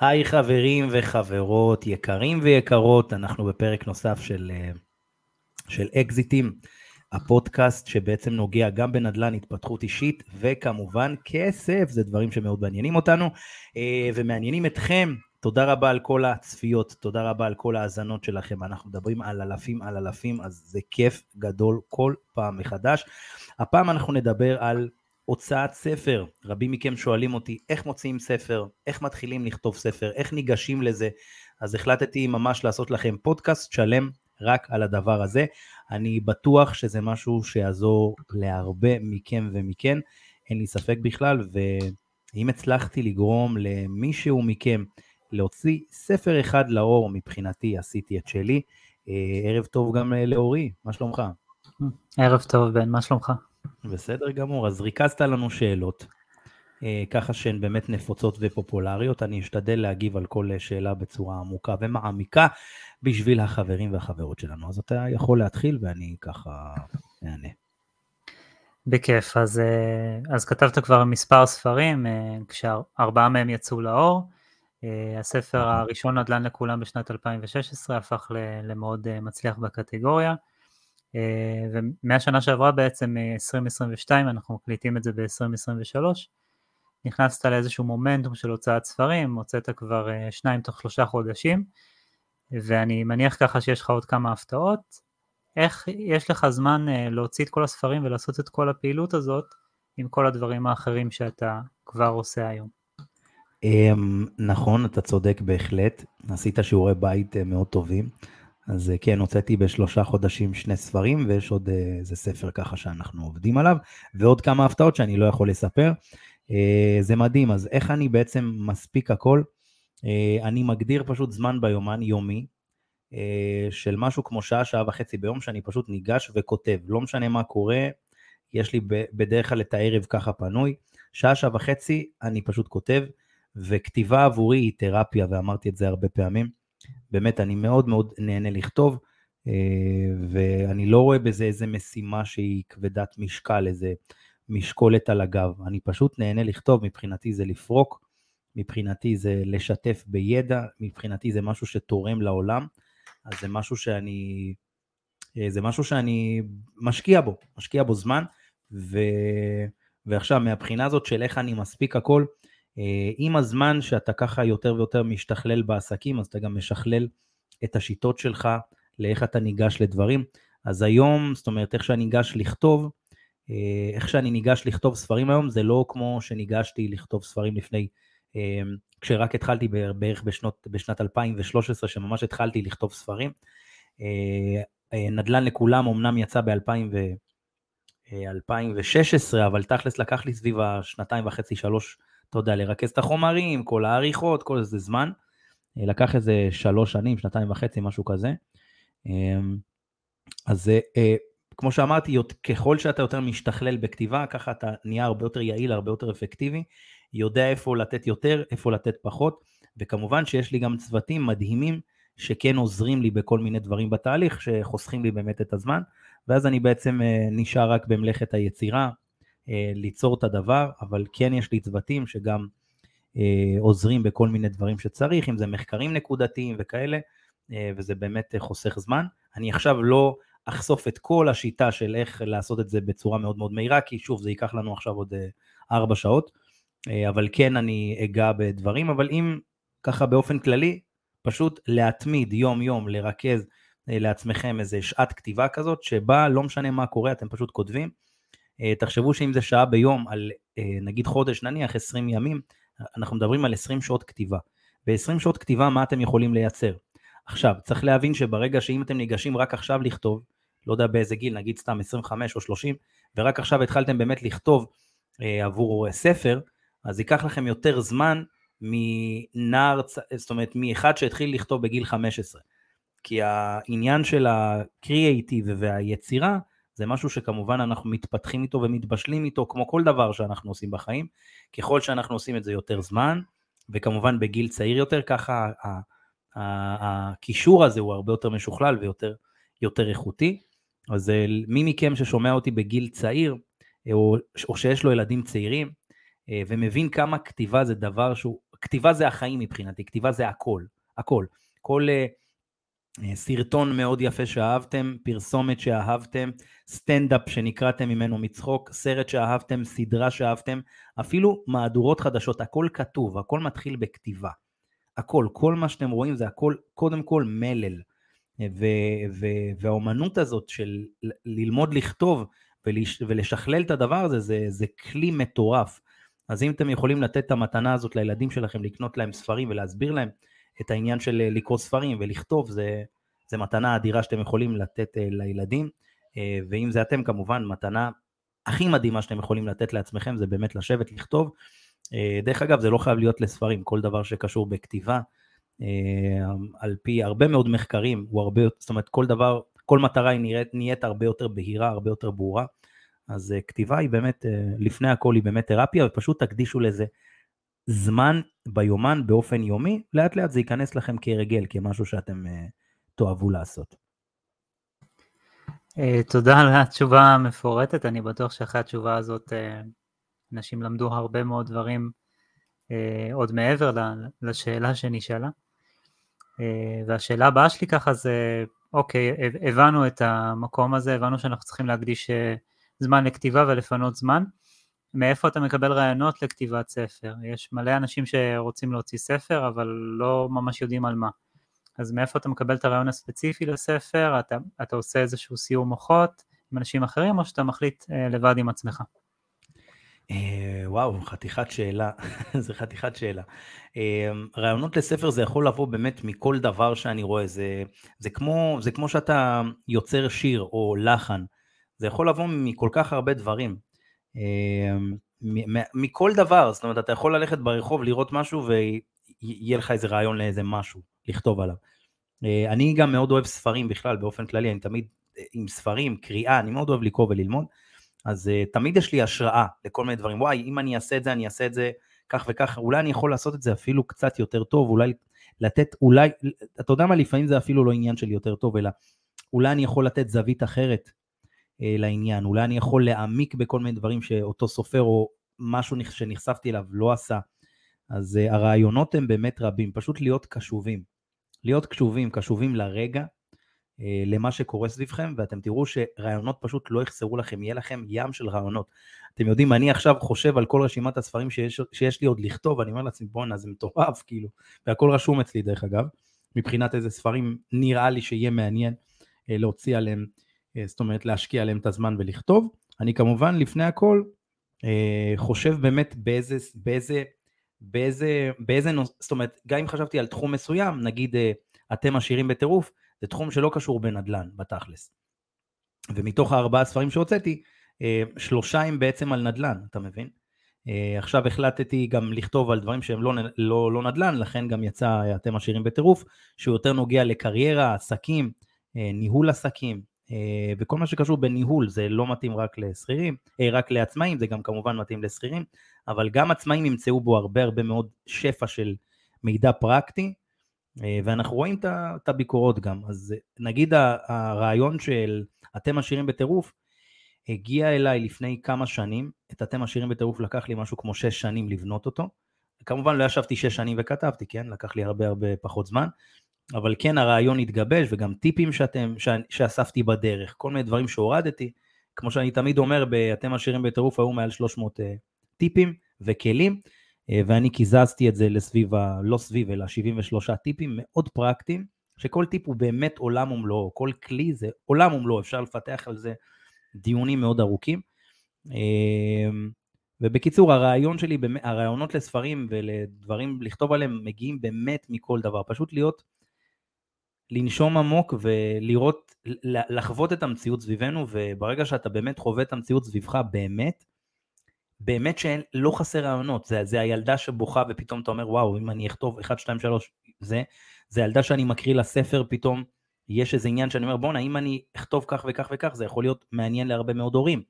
היי חברים וחברות, יקרים ויקרות, אנחנו בפרק נוסף של, אה, של אקזיטים, הפודקאסט שבעצם נוגע גם בנדל"ן, התפתחות אישית וכמובן כסף, זה דברים שמאוד מעניינים אותנו אה, ומעניינים אתכם. תודה רבה על כל הצפיות, תודה רבה על כל ההאזנות שלכם, אנחנו מדברים על אלפים על אלפים, אז זה כיף גדול כל פעם מחדש. הפעם אנחנו נדבר על הוצאת ספר. רבים מכם שואלים אותי איך מוציאים ספר, איך מתחילים לכתוב ספר, איך ניגשים לזה, אז החלטתי ממש לעשות לכם פודקאסט שלם רק על הדבר הזה. אני בטוח שזה משהו שיעזור להרבה מכם ומכן, אין לי ספק בכלל, ואם הצלחתי לגרום למישהו מכם להוציא ספר אחד לאור, מבחינתי עשיתי את שלי. אה, ערב טוב גם לאורי, מה שלומך? ערב טוב בן, מה שלומך? בסדר גמור, אז ריכזת לנו שאלות, אה, ככה שהן באמת נפוצות ופופולריות, אני אשתדל להגיב על כל שאלה בצורה עמוקה ומעמיקה בשביל החברים והחברות שלנו, אז אתה יכול להתחיל ואני ככה אענה. בכיף, אז, אה, אז כתבת כבר מספר ספרים, אה, כשארבעה מהם יצאו לאור. הספר הראשון נדל"ן לכולם בשנת 2016 הפך למאוד מצליח בקטגוריה. אה, ומהשנה שעברה בעצם, 2022, אה, אנחנו מקליטים את זה ב-2023, נכנסת לאיזשהו מומנטום של הוצאת ספרים, הוצאת כבר אה, שניים תוך שלושה חודשים, ואני מניח ככה שיש לך עוד כמה הפתעות. איך יש לך זמן להוציא את כל הספרים ולעשות את כל הפעילות הזאת עם כל הדברים האחרים שאתה כבר עושה היום? אמ, נכון, אתה צודק בהחלט, עשית שיעורי בית מאוד טובים. אז אה, כן, הוצאתי בשלושה חודשים שני ספרים, ויש עוד אה, איזה ספר ככה שאנחנו עובדים עליו, ועוד כמה הפתעות שאני לא יכול לספר. אה, זה מדהים, אז איך אני בעצם מספיק הכל? אני מגדיר פשוט זמן ביומן, יומי, של משהו כמו שעה, שעה וחצי ביום, שאני פשוט ניגש וכותב. לא משנה מה קורה, יש לי בדרך כלל את הערב ככה פנוי. שעה, שעה וחצי אני פשוט כותב, וכתיבה עבורי היא תרפיה, ואמרתי את זה הרבה פעמים. באמת, אני מאוד מאוד נהנה לכתוב, אה, ואני לא רואה בזה איזה משימה שהיא כבדת משקל, איזה משקולת על הגב. אני פשוט נהנה לכתוב, מבחינתי זה לפרוק, מבחינתי זה לשתף בידע, מבחינתי זה משהו שתורם לעולם, אז זה משהו שאני, אה, זה משהו שאני משקיע בו, משקיע בו זמן, ו... ועכשיו מהבחינה הזאת של איך אני מספיק הכל, עם הזמן שאתה ככה יותר ויותר משתכלל בעסקים, אז אתה גם משכלל את השיטות שלך לאיך אתה ניגש לדברים. אז היום, זאת אומרת, איך שאני ניגש לכתוב, אה, איך שאני ניגש לכתוב ספרים היום, זה לא כמו שניגשתי לכתוב ספרים לפני, אה, כשרק התחלתי בערך בשנות, בשנת 2013, שממש התחלתי לכתוב ספרים. נדל"ן לכולם אמנם יצא ב-2016, אבל תכלס לקח לי סביב השנתיים וחצי, שלוש אתה יודע, לרכז את החומרים, כל העריכות, כל איזה זמן. אה, לקח איזה שלוש שנים, שנתיים וחצי, משהו כזה. אמ, אז אה, כמו שאמרתי, ככל שאתה יותר משתכלל בכתיבה, ככה אתה נהיה הרבה יותר יעיל, הרבה יותר אפקטיבי, יודע איפה לתת יותר, איפה לתת פחות, וכמובן שיש לי גם צוותים מדהימים שכן עוזרים לי בכל מיני דברים בתהליך, שחוסכים לי באמת את הזמן, ואז אני בעצם אה, נשאר רק במלאכת היצירה, אה, ליצור את הדבר, אבל כן יש לי צוותים שגם אה, עוזרים בכל מיני דברים שצריך, אם זה מחקרים נקודתיים וכאלה, אה, וזה באמת חוסך זמן. אני עכשיו לא אחשוף את כל השיטה של איך לעשות את זה בצורה מאוד מאוד מהירה, כי שוב, זה ייקח לנו עכשיו עוד ארבע שעות, אבל כן אני אגע בדברים, אבל אם ככה באופן כללי, פשוט להתמיד יום-יום, לרכז לעצמכם איזה שעת כתיבה כזאת, שבה לא משנה מה קורה, אתם פשוט כותבים. אה, תחשבו שאם זה שעה ביום על אה, נגיד חודש, נניח 20 ימים, אנחנו מדברים על 20 שעות כתיבה. ב-20 שעות כתיבה מה אתם יכולים לייצר? עכשיו, צריך להבין שברגע שאם אתם ניגשים רק עכשיו לכתוב, לא יודע באיזה גיל, נגיד סתם 25 או 30, ורק עכשיו התחלתם באמת לכתוב אה, עבור ספר, אז ייקח לכם יותר זמן מנער, זאת אומרת, מאחד שהתחיל לכתוב בגיל 15. כי העניין של הקריאייטיב והיצירה זה משהו שכמובן אנחנו מתפתחים איתו ומתבשלים איתו כמו כל דבר שאנחנו עושים בחיים. ככל שאנחנו עושים את זה יותר זמן, וכמובן בגיל צעיר יותר, ככה הקישור הזה הוא הרבה יותר משוכלל ויותר יותר איכותי. אז אה, מי מכם ששומע אותי בגיל צעיר, אה, או, או שיש לו ילדים צעירים, אה, ומבין כמה כתיבה זה דבר שהוא כתיבה זה החיים מבחינתי, כתיבה זה הכל, הכל. כל סרטון מאוד יפה שאהבתם, פרסומת שאהבתם, סטנדאפ שנקראתם ממנו מצחוק, סרט שאהבתם, סדרה שאהבתם, אפילו מהדורות חדשות, הכל כתוב, הכל מתחיל בכתיבה. הכל, כל מה שאתם רואים זה הכל קודם כל מלל. ו- ו- והאומנות הזאת של ללמוד לכתוב ולש- ולשכלל את הדבר הזה, זה, זה כלי מטורף. אז אם אתם יכולים לתת את המתנה הזאת לילדים שלכם, לקנות להם ספרים ולהסביר להם את העניין של אה, לקרוא ספרים ולכתוב, זה, זה מתנה אדירה שאתם יכולים לתת אה, לילדים. אה, ואם זה אתם כמובן, מתנה הכי מדהימה שאתם יכולים לתת לעצמכם זה באמת לשבת לכתוב. דרך אגב, זה לא חייב להיות לספרים, כל דבר שקשור בכתיבה, על פי הרבה מאוד מחקרים, הוא הרבה, זאת אומרת כל דבר, כל מטרה היא נראית, נהיית הרבה יותר בהירה, הרבה יותר ברורה. אז כתיבה היא באמת, לפני הכל היא באמת תרפיה, ופשוט תקדישו לזה זמן ביומן באופן יומי, לאט לאט זה ייכנס לכם כרגל, כמשהו שאתם uh, תאהבו לעשות. תודה על התשובה המפורטת, אני בטוח שאחרי התשובה הזאת אנשים למדו הרבה מאוד דברים עוד מעבר לשאלה שנשאלה. והשאלה הבאה שלי ככה זה, אוקיי, הבנו את המקום הזה, הבנו שאנחנו צריכים להקדיש זמן לכתיבה ולפנות זמן. מאיפה אתה מקבל רעיונות לכתיבת ספר? יש מלא אנשים שרוצים להוציא ספר, אבל לא ממש יודעים על מה. אז מאיפה אתה מקבל את הרעיון הספציפי לספר? אתה, אתה עושה איזשהו סיור מוחות עם אנשים אחרים, או שאתה מחליט אה, לבד עם עצמך? אה, וואו, חתיכת שאלה, זה חתיכת שאלה. אה, רעיונות לספר זה יכול לבוא באמת מכל דבר שאני רואה, זה, זה, כמו, זה כמו שאתה יוצר שיר או לחן. זה יכול לבוא מכל כך הרבה דברים. אמ, מכל דבר, זאת אומרת, אתה יכול ללכת ברחוב, לראות משהו ויהיה לך איזה רעיון לאיזה משהו, לכתוב עליו. אה, אני גם מאוד אוהב ספרים בכלל, באופן כללי, אני תמיד אה, עם ספרים, קריאה, אני מאוד אוהב לקרוא וללמוד, אז uh, תמיד יש לי השראה לכל מיני דברים. וואי, אם אני אעשה את זה, אני אעשה את זה כך וכך, אולי אני יכול לעשות את זה אפילו קצת יותר טוב, אולי לתת, אולי, אתה יודע מה, לפעמים זה אפילו לא עניין של יותר טוב, אלא אולי אני יכול לתת זווית אחרת אה, לעניין, אולי אני יכול להעמיק בכל מיני דברים שאותו סופר או משהו שנחשפתי אליו לא עשה. אז uh, הרעיונות הם באמת רבים, פשוט להיות קשובים. להיות קשובים, קשובים לרגע, uh, למה שקורה סביבכם, ואתם תראו שרעיונות פשוט לא יחסרו לכם, יהיה לכם ים של רעיונות. אתם יודעים, אני עכשיו חושב על כל רשימת הספרים שיש, שיש לי עוד לכתוב, אני אומר לעצמי, בואנה, זה מטורף, כאילו, והכל רשום אצלי דרך אגב, מבחינת איזה ספרים נראה לי שיהיה מעניין להוציא עליהם אה, זאת אומרת להשקיע עליהם את הזמן ולכתוב. אני כמובן לפני הכל אה, חושב באמת באיזה, באיזה, באיזה, באיזה נושא, זאת אומרת גם אם חשבתי על תחום מסוים, נגיד אה, אתם עשירים בטירוף, זה תחום שלא קשור בנדל"ן בתכלס. ומתוך הארבעה ספרים שהוצאתי, שלושה הם בעצם על נדל"ן, אתה מבין? עכשיו החלטתי גם לכתוב על דברים שהם לא, לא, לא נדל"ן, לכן גם יצא אתם עשירים בטירוף, שהוא יותר נוגע לקריירה, עסקים, ניהול עסקים, אה, וכל מה שקשור בניהול זה לא מתאים רק לשכירים, אה, רק לעצמאים, זה גם כמובן מתאים לשכירים, אבל גם עצמאים ימצאו בו הרבה הרבה מאוד שפע של מידע פרקטי, אה, ואנחנו רואים את הביקורות גם. אז נגיד הרעיון של אתם עשירים בטירוף, הגיע אליי לפני כמה שנים, את אתם עשירים בטירוף לקח לי משהו כמו שש שנים לבנות אותו. כמובן לא ישבתי שש שנים וכתבתי, כן? לקח לי הרבה הרבה פחות זמן, אבל כן הרעיון התגבש וגם טיפים שאתם, שאספתי בדרך, כל מיני דברים שהורדתי, כמו שאני תמיד אומר, אתם עשירים בטירוף היו מעל 300 uh, אה, טיפים וכלים, uh, ואני קיזזתי את זה לסביב, ה, לא סביב, אלא 73 טיפים מאוד פרקטיים, שכל טיפ הוא באמת עולם ומלואו, כל כלי זה עולם ומלואו, אפשר לפתח על זה דיונים מאוד ארוכים. Uh, ובקיצור, הרעיון שלי, הרעיונות לספרים ולדברים לכתוב עליהם מגיעים באמת מכל דבר, פשוט להיות לנשום עמוק ולראות, לחוות את המציאות סביבנו, וברגע שאתה באמת חווה את המציאות סביבך באמת, באמת שלא חסר רעיונות, זה, זה הילדה שבוכה ופתאום אתה אומר וואו אם אני אכתוב 1, 2, 3 זה, זה ילדה שאני מקריא לספר פתאום יש איזה עניין שאני אומר בואנה אם אני אכתוב כך וכך וכך זה יכול להיות מעניין להרבה מאוד הורים.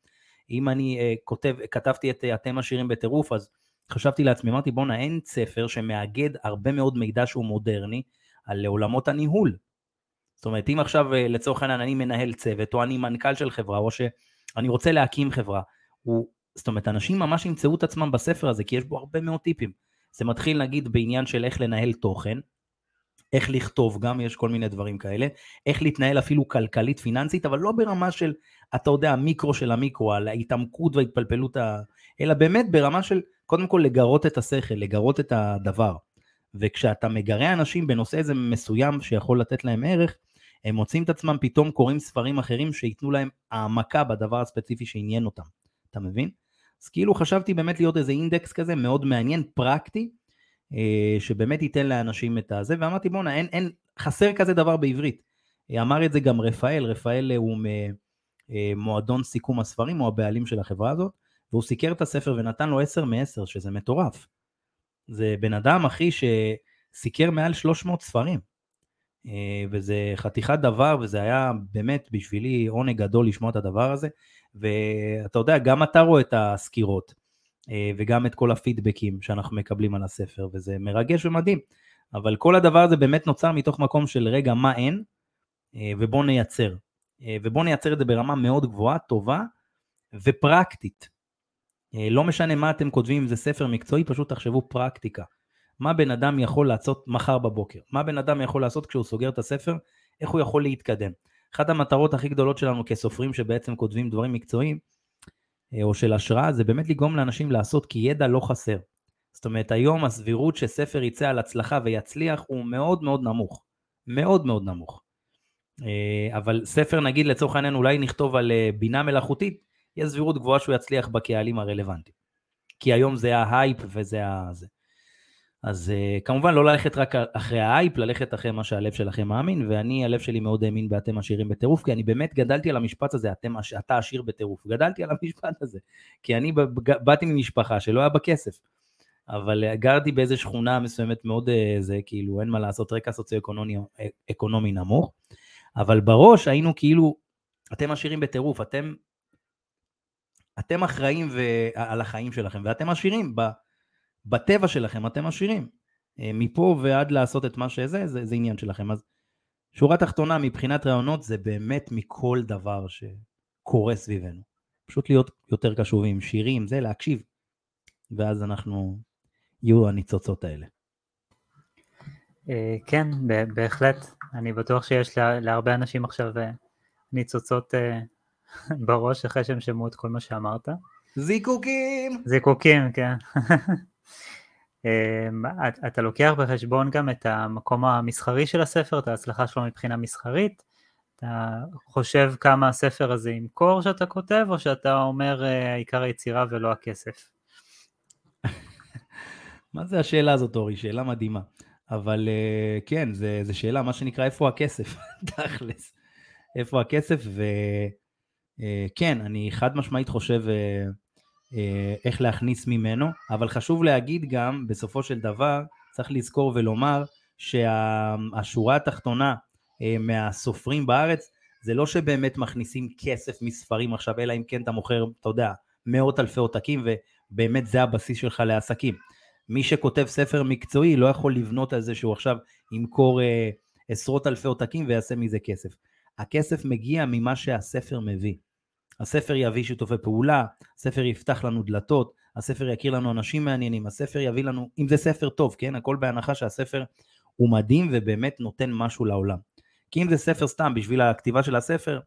אם אני uh, כותב, כתבתי את uh, אתם עשירים בטירוף אז חשבתי לעצמי אמרתי בואנה אין ספר שמאגד הרבה מאוד מידע שהוא מודרני על עולמות הניהול זאת אומרת, אם עכשיו אה, לצורך העניין אני מנהל צוות, או אני מנכ"ל של חברה, או שאני רוצה להקים חברה, הוא, זאת אומרת, אנשים ממש ימצאו את עצמם בספר הזה, כי יש בו הרבה מאוד טיפים. זה מתחיל נגיד בעניין של איך לנהל תוכן, איך לכתוב, גם יש כל מיני דברים כאלה, איך להתנהל אפילו כלכלית פיננסית, אבל לא ברמה של, אתה יודע, המיקרו של המיקרו, על ההתעמקות וההתפלפלות, ה... אלא באמת ברמה של, קודם כל לגרות את השכל, לגרות את הדבר. וכשאתה מגרה אנשים בנושא איזה מסוים שיכול לתת להם ערך, הם מוצאים את עצמם פתאום קוראים ספרים אחרים שייתנו להם העמקה בדבר הספציפי שעניין אותם. אתה מבין? אז כאילו חשבתי באמת להיות איזה אינדקס כזה מאוד מעניין, פרקטי, אה, שבאמת ייתן לאנשים את הזה, ואמרתי בואנה, אין, אין, חסר כזה דבר בעברית. אה, אמר את זה גם רפאל, רפאל הוא ממועדון סיכום הספרים, הוא הבעלים של החברה הזאת, והוא סיקר את הספר ונתן לו 10 מ-10, שזה מטורף. זה בן אדם, אחי, שסיקר מעל 300 ספרים. אה, וזה חתיכת דבר, וזה היה באמת בשבילי עונג גדול לשמוע את הדבר הזה. ואתה יודע, גם אתה רואה את הסקירות, אה, וגם את כל הפידבקים שאנחנו מקבלים על הספר, וזה מרגש ומדהים. אבל כל הדבר הזה באמת נוצר מתוך מקום של רגע, מה אין, אה, ובוא נייצר. ובוא נייצר את זה ברמה מאוד גבוהה, טובה ופרקטית. לא משנה מה אתם כותבים, אם זה ספר מקצועי, פשוט תחשבו פרקטיקה. מה בן אדם יכול לעשות מחר בבוקר? מה בן אדם יכול לעשות כשהוא סוגר את הספר? איך הוא יכול להתקדם? אחת המטרות הכי גדולות שלנו כסופרים שבעצם כותבים דברים מקצועיים, אה, או של השראה, זה באמת לגרום לאנשים לעשות, כי ידע לא חסר. זאת אומרת, היום הסבירות שספר יצא על הצלחה ויצליח הוא מאוד מאוד נמוך. מאוד מאוד נמוך. אה, אבל ספר, נגיד לצורך העניין, אולי נכתוב על אה, בינה מלאכותית, יש סבירות גבוהה שהוא יצליח בקהלים הרלוונטיים. כי היום זה ההייפ וזה ה... זה. אז אה, כמובן לא ללכת רק אחרי ההייפ, ללכת אחרי מה שהלב שלכם מאמין, ואני, הלב שלי מאוד האמין ב"אתם עשירים בטירוף", כי אני באמת גדלתי על המשפט הזה, אתם, אתה עשיר בטירוף, גדלתי על המשפט הזה, כי אני באתי ממשפחה שלא היה בה כסף, אבל אה, גרתי באיזה שכונה מסוימת מאוד, uh, זה כאילו, אין מה לעשות, רקע סוציו-אקונומי נמוך, אבל בראש היינו כאילו, אתם עשירים בטירוף, אתם, אתם אחראים ו... על החיים שלכם, ואתם עשירים ב... בטבע שלכם אתם עשירים. אה, מפה ועד לעשות את מה שזה, זה, זה עניין שלכם. אז שורה תחתונה, מבחינת רעיונות, זה באמת מכל דבר שקורה סביבנו. פשוט להיות יותר קשובים, שירים, זה, להקשיב. ואז אנחנו, יהיו הניצוצות האלה. אה, כן, בהחלט. אני בטוח שיש להרבה אנשים עכשיו אה, ניצוצות בראש אחרי שהם שמעו את כל מה שאמרת. זיקוקים! זיקוקים, כן. אמ, אתה לוקח בחשבון גם את המקום המסחרי של הספר, את ההצלחה שלו מבחינה מסחרית, אתה חושב כמה הספר הזה ימכור שאתה כותב, או שאתה אומר אה, העיקר היצירה ולא הכסף? מה זה השאלה הזאת, אורי? שאלה מדהימה. אבל אה, כן, זו שאלה, מה שנקרא, איפה הכסף, תכלס. איפה הכסף, וכן, אה, אני חד משמעית חושב איך להכניס ממנו, אבל חשוב להגיד גם, בסופו של דבר, צריך לזכור ולומר שהשורה התחתונה אה, מהסופרים בארץ, זה לא שבאמת מכניסים כסף מספרים עכשיו, אלא אם כן אתה מוכר, אתה יודע, מאות אלפי עותקים, ובאמת זה הבסיס שלך לעסקים. מי שכותב ספר מקצועי לא יכול לבנות על זה שהוא עכשיו ימכור אה, עשרות אלפי עותקים ויעשה מזה כסף. הכסף מגיע ממה שהספר מביא. הספר יביא שיתופי פעולה, הספר יפתח לנו דלתות, הספר יכיר לנו אנשים מעניינים, הספר יביא לנו, אם זה ספר טוב, כן? הכל בהנחה שהספר הוא מדהים ובאמת נותן משהו לעולם. כי אם זה ספר סתם בשביל הכתיבה של הספר,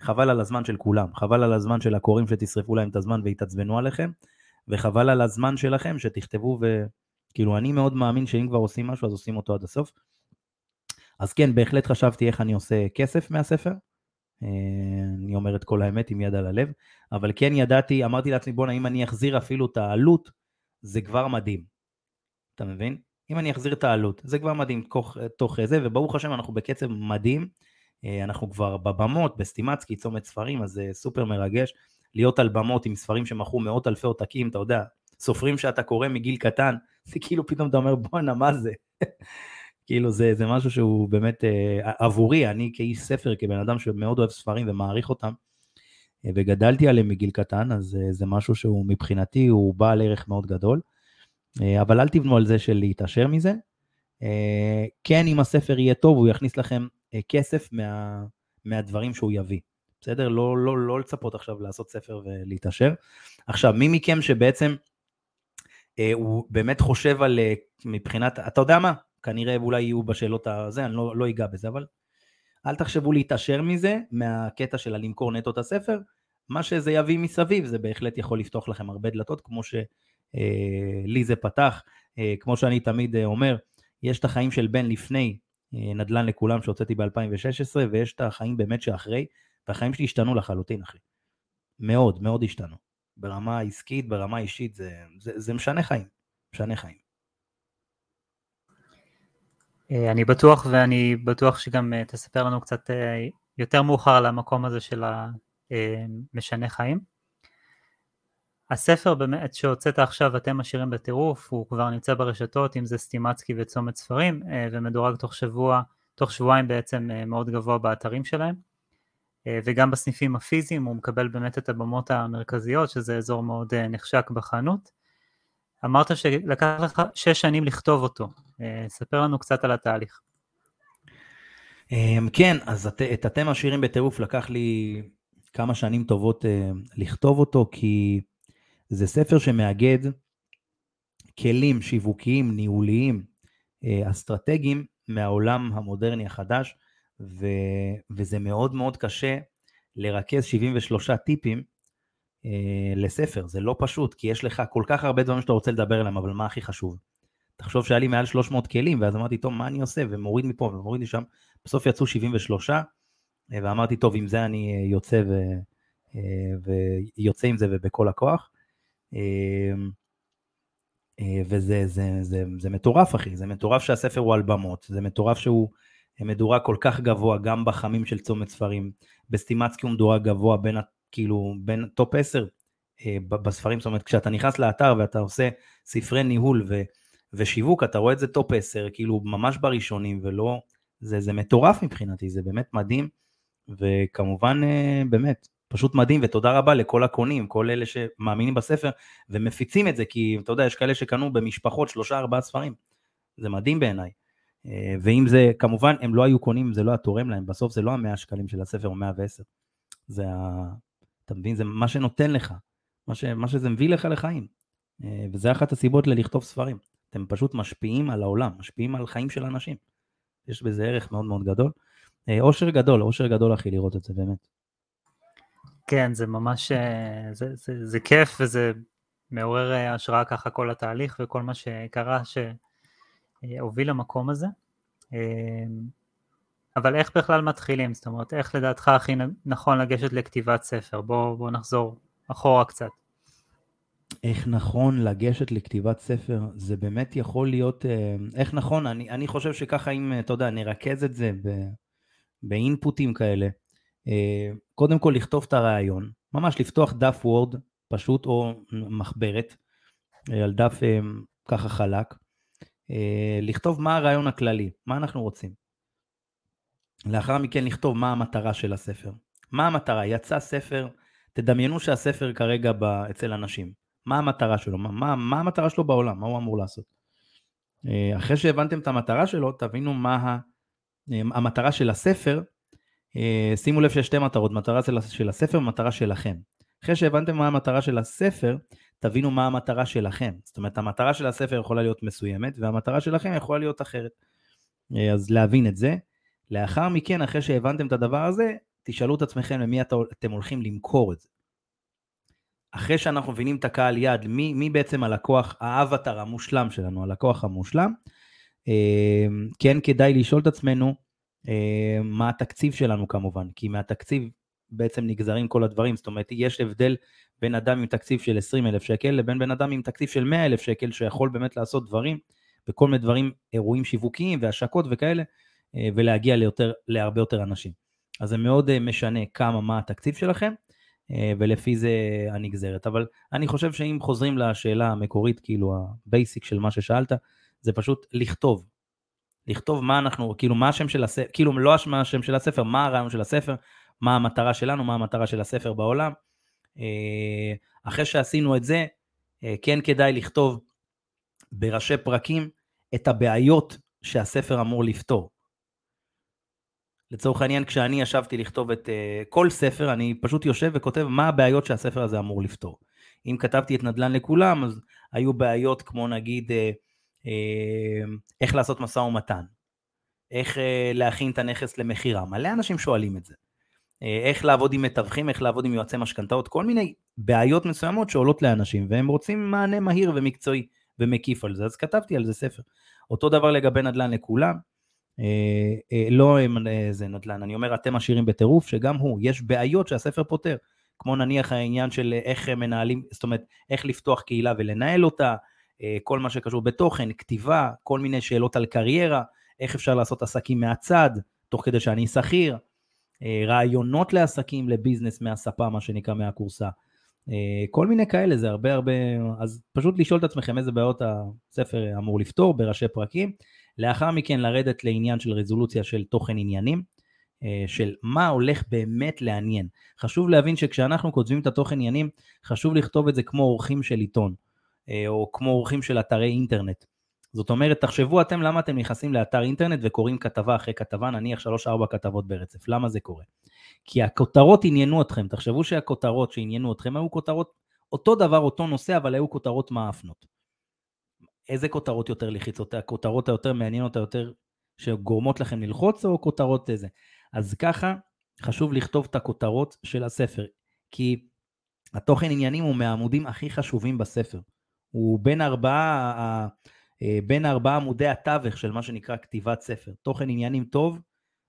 חבל על הזמן של כולם, חבל על הזמן של הקוראים שתשרפו להם את הזמן ויתעצבנו עליכם, וחבל על הזמן שלכם שתכתבו וכאילו אני מאוד מאמין שאם כבר עושים משהו אז עושים אותו עד הסוף. אז כן, בהחלט חשבתי איך אני עושה כסף מהספר, אני אומר את כל האמת עם יד על הלב, אבל כן ידעתי, אמרתי לעצמי בואנה אם אני אחזיר אפילו את העלות, זה כבר מדהים. אתה מבין? אם אני אחזיר את העלות, זה כבר מדהים תוך, תוך זה, וברוך השם אנחנו בקצב מדהים, אה, אנחנו כבר בבמות, בסטימצקי, צומת ספרים, אז זה סופר מרגש, להיות על במות עם ספרים שמכרו מאות אלפי עותקים, אתה יודע, סופרים שאתה קורא מגיל קטן, זה כאילו פתאום אתה אומר בואנה מה זה? כאילו זה, זה משהו שהוא באמת אה, עבורי, אני כאיש ספר, כבן אדם שמאוד אוהב ספרים ומעריך אותם, אה, וגדלתי עליהם מגיל קטן, אז אה, זה משהו שהוא מבחינתי, הוא בעל ערך מאוד גדול. אבל אל תבנו על זה של להתעשר מזה. כן, אם הספר יהיה טוב, הוא יכניס לכם כסף מה, מהדברים שהוא יביא. בסדר? לא, לא, לא לצפות עכשיו לעשות ספר ולהתעשר. עכשיו, מי מכם שבעצם הוא באמת חושב על מבחינת, אתה יודע מה, כנראה אולי יהיו בשאלות הזה, אני לא, לא אגע בזה, אבל אל תחשבו להתעשר מזה, מהקטע של הלמכור נטו את הספר, מה שזה יביא מסביב זה בהחלט יכול לפתוח לכם הרבה דלתות, כמו שלי זה פתח, כמו שאני תמיד אומר, יש את החיים של בן לפני נדל"ן לכולם שהוצאתי ב-2016, ויש את החיים באמת שאחרי, והחיים שלי השתנו לחלוטין, אחי. מאוד, מאוד השתנו. ברמה עסקית, ברמה אישית, זה, זה, זה משנה חיים. משנה חיים. אה, אני בטוח, ואני בטוח שגם אה, תספר לנו קצת אה, יותר מאוחר על המקום הזה של המשנה חיים. הספר באמת שהוצאת עכשיו, אתם עשירים בטירוף, הוא כבר נמצא ברשתות, אם זה סטימצקי וצומת ספרים, ומדורג תוך שבוע, תוך שבועיים בעצם מאוד גבוה באתרים שלהם. וגם בסניפים הפיזיים הוא מקבל באמת את הבמות המרכזיות, שזה אזור מאוד נחשק בחנות. אמרת שלקח לך שש שנים לכתוב אותו, אה, ספר לנו קצת על התהליך. אמ, כן, אז את אתם עשירים בטירוף לקח לי כמה שנים טובות לכתוב אותו, כי זה ספר שמאגד כלים שיווקיים, ניהוליים, אסטרטגיים מהעולם המודרני החדש, ו, וזה מאוד מאוד קשה לרכז 73 טיפים אה, לספר, זה לא פשוט, כי יש לך כל כך הרבה דברים שאתה רוצה לדבר עליהם, אבל מה הכי חשוב? תחשוב שהיה לי מעל 300 כלים, ואז אמרתי, טוב, מה אני עושה? ומוריד מפה ומוריד משם, בסוף יצאו 73, אה, ואמרתי, טוב, עם זה אני אה, יוצא ו... אה, ויוצא עם זה ובכל הכוח. וזה זה, זה, זה מטורף, אחי, זה מטורף שהספר הוא על במות, זה מטורף שהוא מדורג כל כך גבוה, גם בחמים של צומת ספרים. בסטימצקי הוא מדורג גבוה בין, כאילו, בין top 10 אה, בספרים, זאת אומרת, כשאתה נכנס לאתר ואתה עושה ספרי ניהול ו, ושיווק, אתה רואה את זה top 10, כאילו ממש בראשונים, ולא, זה, זה מטורף מבחינתי, זה באמת מדהים, וכמובן, אה, באמת, פשוט מדהים, ותודה רבה לכל הקונים, כל אלה שמאמינים בספר ומפיצים את זה, כי אתה יודע, יש כאלה שקנו במשפחות שלושה ארבעה ספרים, זה מדהים בעיניי. אה, ואם זה, כמובן, הם לא היו קונים, זה לא היה תורם להם, בסוף זה לא המאה שקלים של הספר או 110. זה. אתה מבין? זה מה שנותן לך, מה, ש... מה שזה מביא לך לחיים. אה, וזה אחת הסיבות ללכתוב ספרים. אתם פשוט משפיעים על העולם, משפיעים על חיים של אנשים. יש בזה ערך מאוד מאוד גדול. אה, אושר גדול, אושר גדול אחי לראות את זה באמת. כן, זה ממש, זה, זה, זה כיף וזה מעורר השראה ככה כל התהליך וכל מה שקרה, ש... הוביל למקום הזה. אבל איך בכלל מתחילים? זאת אומרת, איך לדעתך הכי נכון לגשת לכתיבת ספר? בוא, בוא נחזור אחורה קצת. איך נכון לגשת לכתיבת ספר? זה באמת יכול להיות... אה, איך נכון? אני, אני חושב שככה אם, אתה יודע, נרכז את זה ב, באינפוטים כאלה. אה, קודם כל לכתוב את הרעיון, ממש לפתוח דף וורד פשוט או מחברת אה, על דף ככה חלק, לכתוב מה הרעיון הכללי, מה אנחנו רוצים. לאחר מכן לכתוב מה המטרה של הספר. מה המטרה? יצא ספר, תדמיינו שהספר כרגע ב, אצל אנשים. מה המטרה שלו? מה, מה, מה המטרה שלו בעולם? מה הוא אמור לעשות? אה, אחרי שהבנתם את המטרה שלו, תבינו מה ה, אה, המטרה של הספר. שימו לב שיש שתי מטרות, מטרה של הספר ומטרה שלכם. אחרי שהבנתם מה המטרה של הספר, תבינו מה המטרה שלכם. זאת אומרת, המטרה של הספר יכולה להיות מסוימת, והמטרה שלכם יכולה להיות אחרת. אה, אז להבין את זה. לאחר מכן, אחרי שהבנתם את הדבר הזה, תשאלו את עצמכם למי אתם הולכים למכור את זה. אחרי שאנחנו מבינים את הקהל יעד, מי, מי בעצם הלקוח, האבטר המושלם שלנו, הלקוח המושלם, אה, כן כדאי לשאול את עצמנו אה, מה התקציב שלנו כמובן, כי מהתקציב בעצם נגזרים כל הדברים, זאת אומרת יש הבדל בין אדם עם תקציב של 20 אלף שקל לבין בן אדם עם תקציב של 100 אלף שקל שיכול באמת לעשות דברים וכל מיני דברים, אירועים שיווקיים והשקות וכאלה ולהגיע ליותר, להרבה יותר אנשים. אז זה מאוד אה, משנה כמה, מה התקציב שלכם אה, ולפי זה הנגזרת. אבל אני חושב שאם חוזרים לשאלה המקורית, כאילו ה basic של מה ששאלת, זה פשוט לכתוב. לכתוב מה אנחנו, כאילו מה השם של הספר, כאילו לא מה השם של הספר, מה הרעיון של הספר, מה המטרה שלנו, מה המטרה של הספר בעולם. אה, אחרי שעשינו את זה, אה, כן כדאי לכתוב בראשי פרקים את הבעיות שהספר אמור לפתור. לצורך העניין, כשאני ישבתי לכתוב את uh, כל ספר, אני פשוט יושב וכותב מה הבעיות שהספר הזה אמור לפתור. אם כתבתי את נדל"ן לכולם, אז היו בעיות כמו נגיד אה, אה, איך לעשות משא ומתן, איך אה, להכין את הנכס למכירה, מלא אנשים שואלים את זה. אה, איך לעבוד עם מתווכים, איך לעבוד עם יועצי משכנתאות, כל מיני בעיות מסוימות שעולות לאנשים, והם רוצים מענה מהיר ומקצועי ומקיף על זה, אז כתבתי על זה ספר. אותו דבר לגבי נדל"ן לכולם, אה, אה, לא זה נדל"ן, אני אומר אתם עשירים בטירוף, שגם הוא, יש בעיות שהספר פותר, כמו נניח העניין של איך מנהלים, זאת אומרת, איך לפתוח קהילה ולנהל אותה, כל מה שקשור בתוכן, כתיבה, כל מיני שאלות על קריירה, איך אפשר לעשות עסקים מהצד, תוך כדי שאני שכיר, אה, רעיונות לעסקים, לביזנס מהספה, מה שנקרא, מהכורסה. אה, כל מיני כאלה, זה הרבה הרבה, אז פשוט לשאול את עצמכם איזה בעיות הספר אמור לפתור בראשי פרקים. לאחר מכן לרדת לעניין של רזולוציה של תוכן עניינים, אה, של מה הולך באמת לעניין. חשוב להבין שכשאנחנו כותבים את התוכן עניינים, חשוב לכתוב את זה כמו אורחים של עיתון, או כמו אורחים של אתרי אינטרנט. זאת אומרת, תחשבו אתם למה אתם נכנסים לאתר אינטרנט וקוראים כתבה אחרי כתבה, נניח 3-4 כתבות ברצף. למה זה קורה? כי הכותרות עניינו אתכם, תחשבו שהכותרות שעניינו אתכם היו כותרות, אותו דבר, אותו נושא, אבל היו כותרות מאפנות. איזה כותרות יותר לחיצות? הכותרות היותר מעניינות, היותר שגורמות לכם ללחוץ, או כותרות איזה? אז ככה, חשוב לכתוב את הכותרות של הספר, כי התוכן עניינים הוא מהעמודים הכי חשובים בספר. הוא בין ארבעה אה, בין ארבעה עמודי התווך של מה שנקרא כתיבת ספר. תוכן עניינים טוב,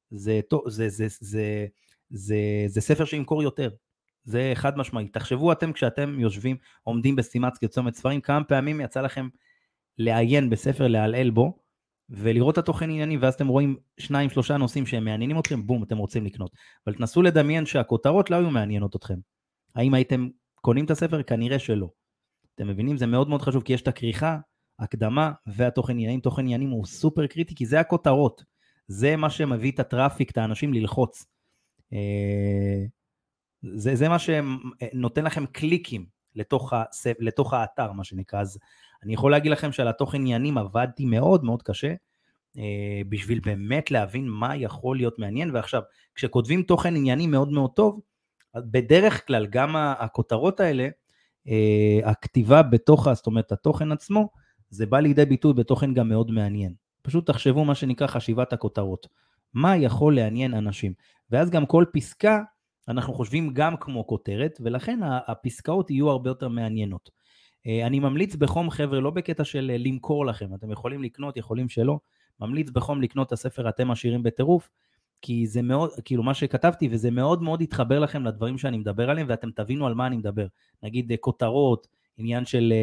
זה, זה, זה, זה, זה, זה, זה ספר שימכור יותר. זה חד משמעי. תחשבו אתם כשאתם יושבים, עומדים בסימץ כצומת ספרים, כמה פעמים יצא לכם לעיין בספר, לעלעל בו, ולראות את התוכן עניינים, ואז אתם רואים שניים, שלושה נושאים שהם מעניינים אתכם, בום, אתם רוצים לקנות. אבל תנסו לדמיין שהכותרות לא היו מעניינות אתכם. האם הייתם קונים את הספר? כנראה שלא. אתם מבינים? זה מאוד מאוד חשוב, כי יש את הכריכה הקדמה והתוכן עניינים. תוכן עניינים הוא סופר קריטי, כי זה הכותרות. זה מה שמביא את הטראפיק, את האנשים ללחוץ. אה, זה, זה מה שנותן לכם קליקים לתוך, הסף, לתוך האתר, מה שנקרא. אז אני יכול להגיד לכם שעל התוכן עניינים עבדתי מאוד מאוד קשה, אה, בשביל באמת להבין מה יכול להיות מעניין. ועכשיו, כשכותבים תוכן ענייני מאוד מאוד טוב, בדרך כלל גם הכותרות האלה, אה, הכתיבה בתוך, זאת אומרת, התוכן עצמו, זה בא לידי ביטוי בתוכן גם מאוד מעניין. פשוט תחשבו מה שנקרא חשיבת הכותרות. מה יכול לעניין אנשים? ואז גם כל פסקה, אנחנו חושבים גם כמו כותרת, ולכן הפסקאות יהיו הרבה יותר מעניינות. אה, אני ממליץ בחום, חבר'ה, לא בקטע של אה, למכור לכם, אתם יכולים לקנות, יכולים שלא, ממליץ בחום לקנות את הספר אתם עשירים בטירוף, כי זה מאוד, כאילו מה שכתבתי, וזה מאוד מאוד יתחבר לכם לדברים שאני מדבר עליהם, ואתם תבינו על מה אני מדבר. נגיד אה, כותרות, עניין של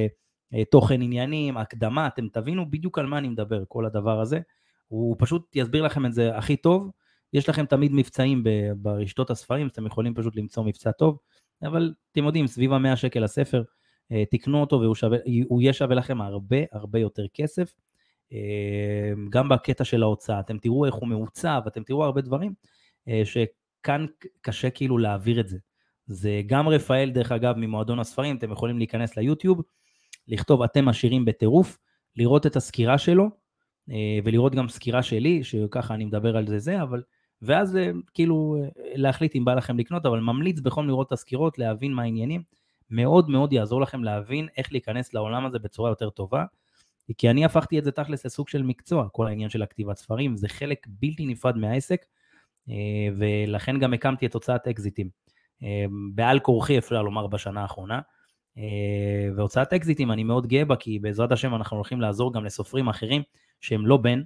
תוכן עניינים, הקדמה, אתם תבינו בדיוק על מה אני מדבר, כל הדבר הזה. הוא פשוט יסביר לכם את זה הכי טוב. יש לכם תמיד מבצעים ברשתות הספרים, אתם יכולים פשוט למצוא מבצע טוב, אבל אתם יודעים, סביב המאה שקל הספר, אה, תקנו אותו והוא שווה, יהיה שווה לכם הרבה הרבה יותר כסף. אה, גם בקטע של ההוצאה, אתם תראו איך הוא מעוצב, אתם תראו הרבה דברים שכאן קשה כאילו להעביר את זה. זה גם רפאל, דרך אגב, ממועדון הספרים, אתם יכולים להיכנס ליוטיוב, לכתוב אתם עשירים בטירוף, לראות את הסקירה שלו, אה, ולראות גם סקירה שלי, שככה אני מדבר על זה זה, אבל, ואז אה, כאילו אה, להחליט אם בא לכם לקנות, אבל ממליץ בחום לראות את הסקירות, להבין מה העניינים, מאוד מאוד יעזור לכם להבין איך להיכנס לעולם הזה בצורה יותר טובה, כי אני הפכתי את זה תכלס לסוג של מקצוע, כל העניין של הכתיבת ספרים, זה חלק בלתי נפרד מהעסק, ולכן גם הקמתי את הוצאת אקזיטים. בעל כורחי אפשר לומר בשנה האחרונה, אה, והוצאת אקזיטים אני מאוד גאה בה, כי בעזרת השם אנחנו הולכים לעזור גם לסופרים אחרים שהם לא בן,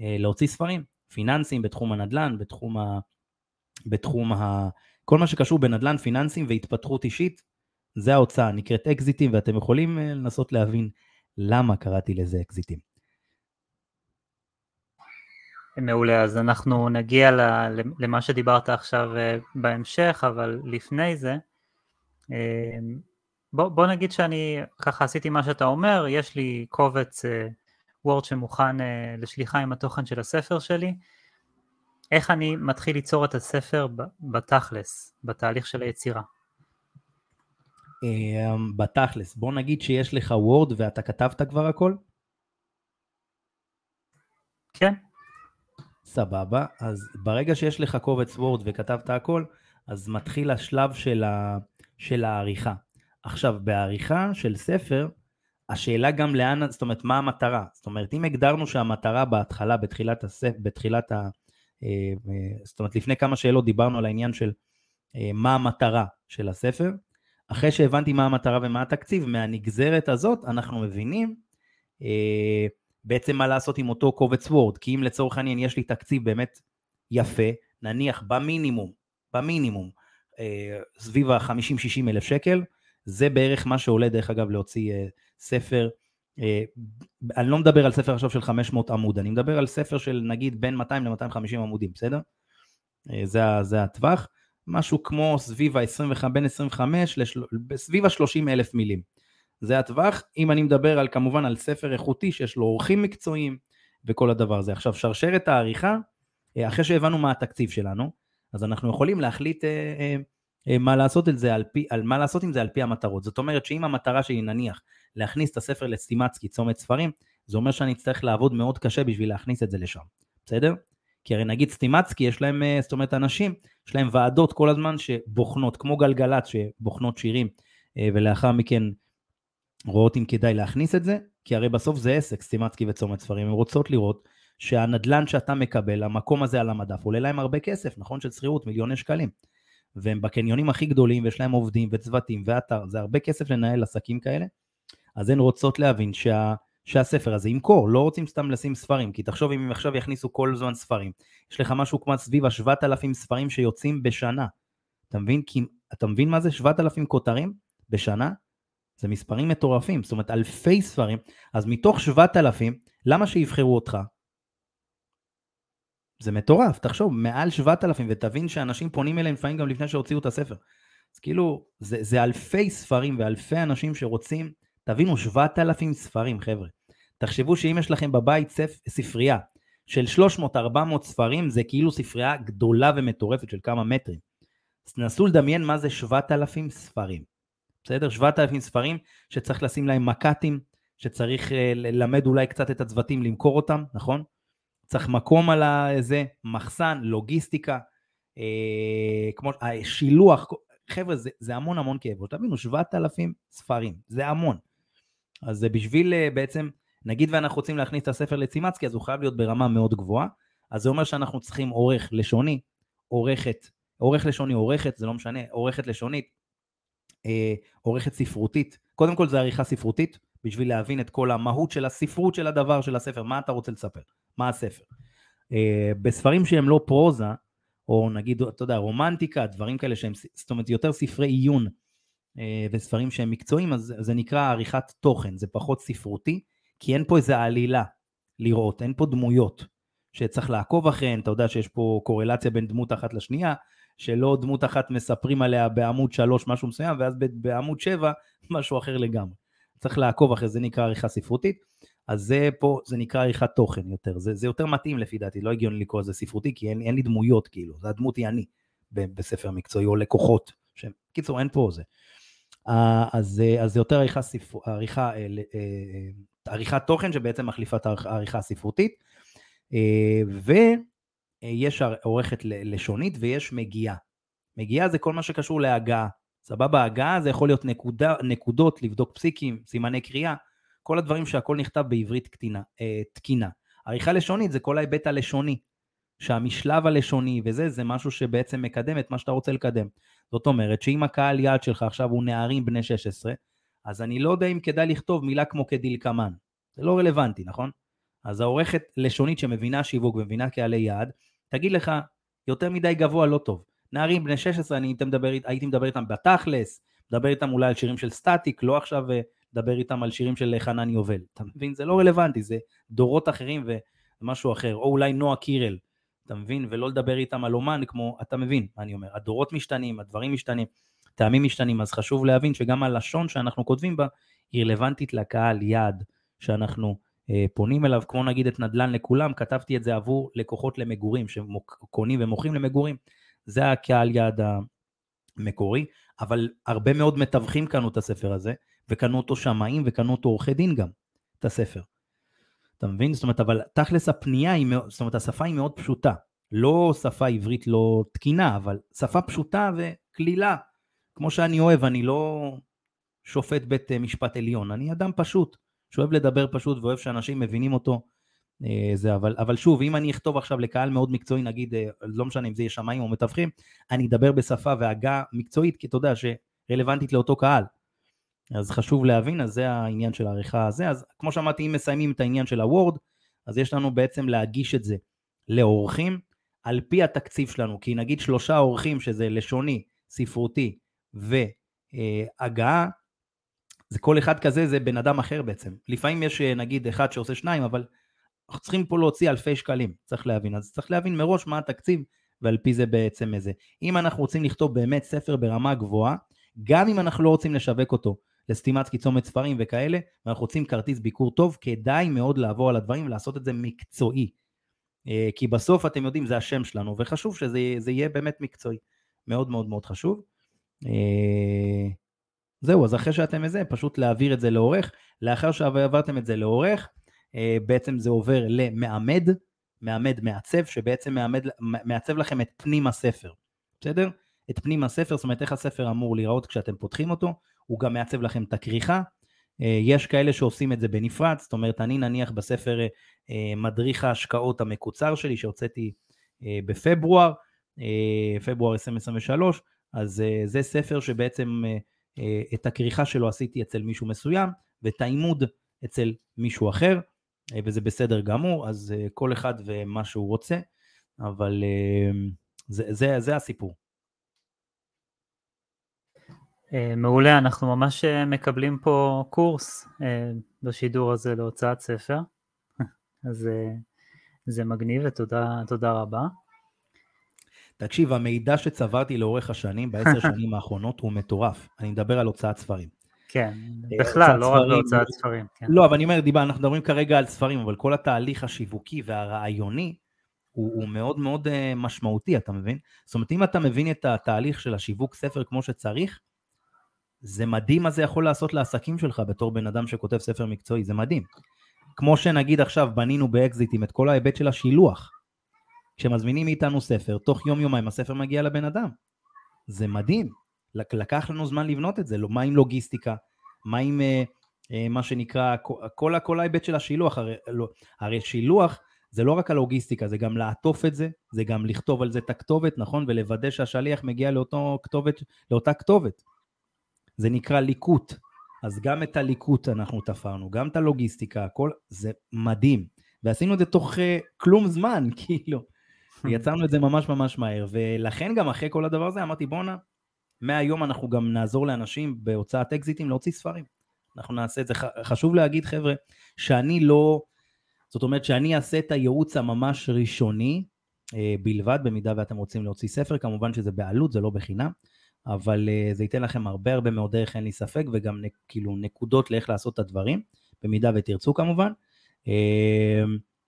אה, להוציא ספרים, פיננסים בתחום הנדל"ן, בתחום ה... בתחום ה... כל מה שקשור בנדל"ן, פיננסים והתפתחות אישית, זה ההוצאה, נקראת אקזיטים, ואתם יכולים אה, לנסות להבין למה קראתי לזה אקזיטים. מעולה, אז אנחנו נגיע למה שדיברת עכשיו בהמשך, אבל לפני זה, בוא, בוא נגיד שאני ככה עשיתי מה שאתה אומר, יש לי קובץ וורד שמוכן uh, לשליחה עם התוכן של הספר שלי, איך אני מתחיל ליצור את הספר בתכלס, בתהליך של היצירה? אמ, בתכלס, בוא נגיד שיש לך וורד ואתה כתבת כבר הכל? כן. סבבה, אז ברגע שיש לך קובץ וורד וכתבת הכל, אז מתחיל השלב של, ה... של העריכה. עכשיו, בעריכה של ספר, השאלה גם לאן, זאת אומרת, מה המטרה? זאת אומרת, אם הגדרנו שהמטרה בהתחלה, בתחילת הספר, בתחילת ה... אה, אה, זאת אומרת, לפני כמה שאלות דיברנו על העניין של אה, מה המטרה של הספר, אחרי שהבנתי מה המטרה ומה התקציב, מהנגזרת הזאת אנחנו מבינים בעצם מה לעשות עם אותו קובץ וורד, כי אם לצורך העניין יש לי תקציב באמת יפה, נניח במינימום, במינימום, סביב ה-50-60 אלף שקל, זה בערך מה שעולה דרך אגב להוציא ספר, אה, אני לא מדבר על ספר עכשיו של 500 עמוד, אני מדבר על ספר של נגיד בין 200 ל-250 עמודים, בסדר? אה, זה, זה הטווח, משהו כמו סביב ה-25, בין 25, לשל... סביב ה-30 אלף מילים. זה הטווח, אם אני מדבר על כמובן על ספר איכותי שיש לו אורחים מקצועיים וכל הדבר הזה. עכשיו שרשרת העריכה, אה, אחרי שהבנו מה התקציב שלנו, אז אנחנו יכולים להחליט מה לעשות, זה על פי, על מה לעשות עם זה על פי המטרות. זאת אומרת שאם המטרה שלי נניח להכניס את הספר לסטימצקי, צומת ספרים, זה אומר שאני אצטרך לעבוד מאוד קשה בשביל להכניס את זה לשם, בסדר? כי הרי נגיד סטימצקי, יש להם, אה, זאת אומרת אנשים, יש להם ועדות כל הזמן שבוחנות, כמו גלגלצ שבוחנות שירים, אה, ולאחר מכן רואות אם כדאי להכניס את זה, כי הרי בסוף זה עסק, סטימצקי וצומת ספרים, הן רוצות לראות שהנדלן שאתה מקבל, המקום הזה על המדף, עולה להם הרבה כסף, נכון? של שכירות, מיליוני שקלים. והם בקניונים הכי גדולים, ויש להם עובדים וצוותים ואתר, זה הרבה כסף לנהל עסקים כאלה, אז הן רוצות להבין שה, שהספר הזה ימכור, לא רוצים סתם לשים ספרים, כי תחשוב אם הם עכשיו יכניסו כל זמן ספרים, יש לך משהו כמו סביב ה-7,000 ספרים שיוצאים בשנה, אתה מבין? כי, אתה מבין מה זה 7,000 כותרים בשנה? זה מספרים מטורפים, זאת אומרת אלפי ספרים, אז מתוך 7,000, למה שיבחרו אותך? זה מטורף, תחשוב, מעל 7,000, ותבין שאנשים פונים אליהם לפעמים גם לפני שהוציאו את הספר. אז כאילו, זה, זה אלפי ספרים ואלפי אנשים שרוצים תבינו, 7,000 ספרים, חבר'ה. תחשבו שאם יש לכם בבית ספ... ספרייה של 300-400 ספרים, זה כאילו ספרייה גדולה ומטורפת של כמה מטרים. אז תנסו לדמיין מה זה 7,000 ספרים. בסדר? 7,000 ספרים שצריך לשים להם מק"טים, שצריך אה, ללמד אולי קצת את הצוותים למכור אותם, נכון? צריך מקום על זה, מחסן, לוגיסטיקה, אה, כמו אה, שילוח, חבר'ה, זה, זה המון המון כאב. תבינו, 7,000 ספרים, זה המון. אז זה בשביל אה, בעצם, נגיד ואנחנו רוצים להכניס את הספר לצימצקי, אז הוא חייב להיות ברמה מאוד גבוהה. אז זה אומר שאנחנו צריכים עורך לשוני, עורכת, עורך לשוני, עורכת, זה לא משנה, עורכת לשונית, אה, עורכת ספרותית. קודם כל זה עריכה ספרותית, בשביל להבין את כל המהות של הספרות של הדבר, של הספר, מה אתה רוצה לספר, מה הספר. אה, בספרים שהם לא פרוזה, או נגיד, אתה יודע, רומנטיקה, דברים כאלה שהם, זאת אומרת, יותר ספרי עיון, אה, וספרים שהם מקצועיים, אז זה נקרא עריכת תוכן, זה פחות ספרותי, כי אין פה איזה עלילה לראות, אין פה דמויות שצריך לעקוב אחריהן, אתה יודע שיש פה קורלציה בין דמות אחת לשנייה, שלא דמות אחת מספרים עליה בעמוד 3 משהו מסוים, ואז בעמוד 7 משהו אחר לגמרי. צריך לעקוב אחרי זה, נקרא עריכה ספרותית, אז זה פה, זה נקרא עריכת תוכן יותר, זה, זה יותר מתאים לפי דעתי, לא הגיוני לקרוא לזה ספרותי, כי אין, אין לי דמויות כאילו, זה הדמות היא אני בספר מקצועי, או לקוחות, קיצור אין פה זה. אז, אה, אז זה יותר עריכה, ספר, עריכה, אה, אה, עריכת תוכן שבעצם מחליפה את העריכה הספרותית, ויש עורכת לשונית ויש מגיעה. מגיעה זה כל מה שקשור להגעה, סבבה? הגעה זה יכול להיות נקודה, נקודות, לבדוק פסיקים, סימני קריאה, כל הדברים שהכל נכתב בעברית תקינה. תקינה. עריכה לשונית זה כל ההיבט הלשוני, שהמשלב הלשוני וזה, זה משהו שבעצם מקדם את מה שאתה רוצה לקדם. זאת אומרת שאם הקהל יעד שלך עכשיו הוא נערים בני 16, אז אני לא יודע אם כדאי לכתוב מילה כמו כדלקמן. זה לא רלוונטי, נכון? אז העורכת לשונית שמבינה שיווק ומבינה קהלי יעד, תגיד לך, יותר מדי גבוה לא טוב. נערים בני 16, אני הייתי מדבר, איתם בתכלס, מדבר איתם אולי על שירים של סטטיק, לא עכשיו לדבר אה, איתם על שירים של חנן יובל. אתה מבין? זה לא רלוונטי, זה דורות אחרים ומשהו אחר. או אולי נועה קירל, אתה מבין? ולא לדבר איתם על אומן כמו, אתה מבין מה אני אומר, הדורות משתנים, הדברים משתנים, טעמים משתנים, אז חשוב להבין שגם הלשון שאנחנו כותבים בה היא רלוונטית לקהל יעד שאנחנו אה, פונים אליו, כמו נגיד את נדל"ן לכולם, כתבתי את זה עבור לקוחות למגורים, שקונים ומוכרים למגורים, זה הקהל יעד המקורי, אבל הרבה מאוד מתווכים קנו את הספר הזה, וקנו אותו שמאים וקנו אותו עורכי דין גם, את הספר. אתה מבין? זאת אומרת, אבל תכלס הפנייה היא מאוד, זאת אומרת, השפה היא מאוד פשוטה. לא שפה עברית לא תקינה, אבל שפה פשוטה וקלילה. כמו שאני אוהב, אני לא... שופט בית משפט עליון, אני אדם פשוט, שאוהב לדבר פשוט ואוהב שאנשים מבינים אותו. זה, אבל, אבל שוב, אם אני אכתוב עכשיו לקהל מאוד מקצועי, נגיד, לא משנה אם זה יהיה שמאים או מתווכים, אני אדבר בשפה והגה מקצועית, כי אתה יודע שרלוונטית לאותו קהל. אז חשוב להבין, אז זה העניין של העריכה הזה. אז כמו שאמרתי, אם מסיימים את העניין של הוורד, אז יש לנו בעצם להגיש את זה לאורחים על פי התקציב שלנו, כי נגיד שלושה אורחים שזה לשוני, ספרותי והגעה, זה כל אחד כזה זה בן אדם אחר בעצם. לפעמים יש נגיד אחד שעושה שניים, אבל אנחנו צריכים פה להוציא אלפי שקלים, צריך להבין. אז צריך להבין מראש מה התקציב ועל פי זה בעצם איזה. אם אנחנו רוצים לכתוב באמת ספר ברמה גבוהה, גם אם אנחנו לא רוצים לשווק אותו לסתימת קיצומת ספרים וכאלה, ואנחנו רוצים כרטיס ביקור טוב, כדאי מאוד לעבור על הדברים ולעשות את זה מקצועי. אה, כי בסוף אתם יודעים זה השם שלנו, וחשוב שזה יהיה באמת מקצועי. מאוד מאוד מאוד חשוב. אה, זהו, אז אחרי שאתם איזה, פשוט להעביר את זה לעורך. לאחר שעברתם את זה לעורך, אה, בעצם זה עובר למעמד, מעמד מעצב, שבעצם מעמד, מעצב לכם את פנים הספר, בסדר? את פנים הספר, זאת אומרת איך הספר אמור להיראות כשאתם פותחים אותו, הוא גם מעצב לכם את הכריכה. אה, יש כאלה שעושים את זה בנפרד, זאת אומרת, אני נניח בספר אה, מדריך ההשקעות המקוצר שלי, שהוצאתי אה, בפברואר, פברואר 2023, אז זה ספר שבעצם את הכריכה שלו עשיתי אצל מישהו מסוים, ואת העימוד אצל מישהו אחר, וזה בסדר גמור, אז כל אחד ומה שהוא רוצה, אבל זה, זה, זה הסיפור. אה, מעולה, אנחנו ממש אה, מקבלים פה קורס אה, בשידור הזה להוצאת ספר, אז זה מגניב ותודה רבה. תקשיב, המידע שצברתי לאורך השנים, בעשר שנים האחרונות, הוא מטורף. אני מדבר על הוצאת ספרים. כן, בכלל, לא רק בהוצאת ספרים. כן. לא, אבל אני אומר, דיבר, אנחנו מדברים כרגע על ספרים, אבל כל התהליך השיווקי והרעיוני, הוא, הוא מאוד מאוד משמעותי, אתה מבין? זאת אומרת, אם אתה מבין את התהליך של השיווק ספר כמו שצריך, זה מדהים מה זה יכול לעשות לעסקים שלך בתור בן אדם שכותב ספר מקצועי, זה מדהים. כמו שנגיד עכשיו בנינו באקזיטים את כל ההיבט של השילוח. כשמזמינים מאיתנו ספר, תוך יום יומיים הספר מגיע לבן אדם. זה מדהים. לקח לנו זמן לבנות את זה, לא, מה עם לוגיסטיקה? מה עם אה, אה, מה שנקרא, כל, כל ההיבט של השילוח, הרי, לא, הרי שילוח זה לא רק הלוגיסטיקה, זה גם לעטוף את זה, זה גם לכתוב על זה את הכתובת, נכון? ולוודא שהשליח מגיע לאותו כתובת, לאותה כתובת. זה נקרא ליקוט. אז גם את הליקוט אנחנו תפרנו, גם את הלוגיסטיקה, הכל, זה מדהים. ועשינו את זה תוך uh, כלום זמן, כאילו. יצרנו את זה ממש ממש מהר, ולכן גם אחרי כל הדבר הזה אמרתי בואנה, מהיום אנחנו גם נעזור לאנשים בהוצאת אקזיטים להוציא ספרים. אנחנו נעשה את זה. חשוב להגיד חבר'ה, שאני לא, זאת אומרת שאני אעשה את הייעוץ הממש ראשוני אה, בלבד, במידה ואתם רוצים להוציא ספר, כמובן שזה בעלות, זה לא בחינם. אבל uh, זה ייתן לכם הרבה הרבה מאוד דרך, אין לי ספק, וגם כאילו נקודות לאיך לעשות את הדברים, במידה ותרצו כמובן. Uh,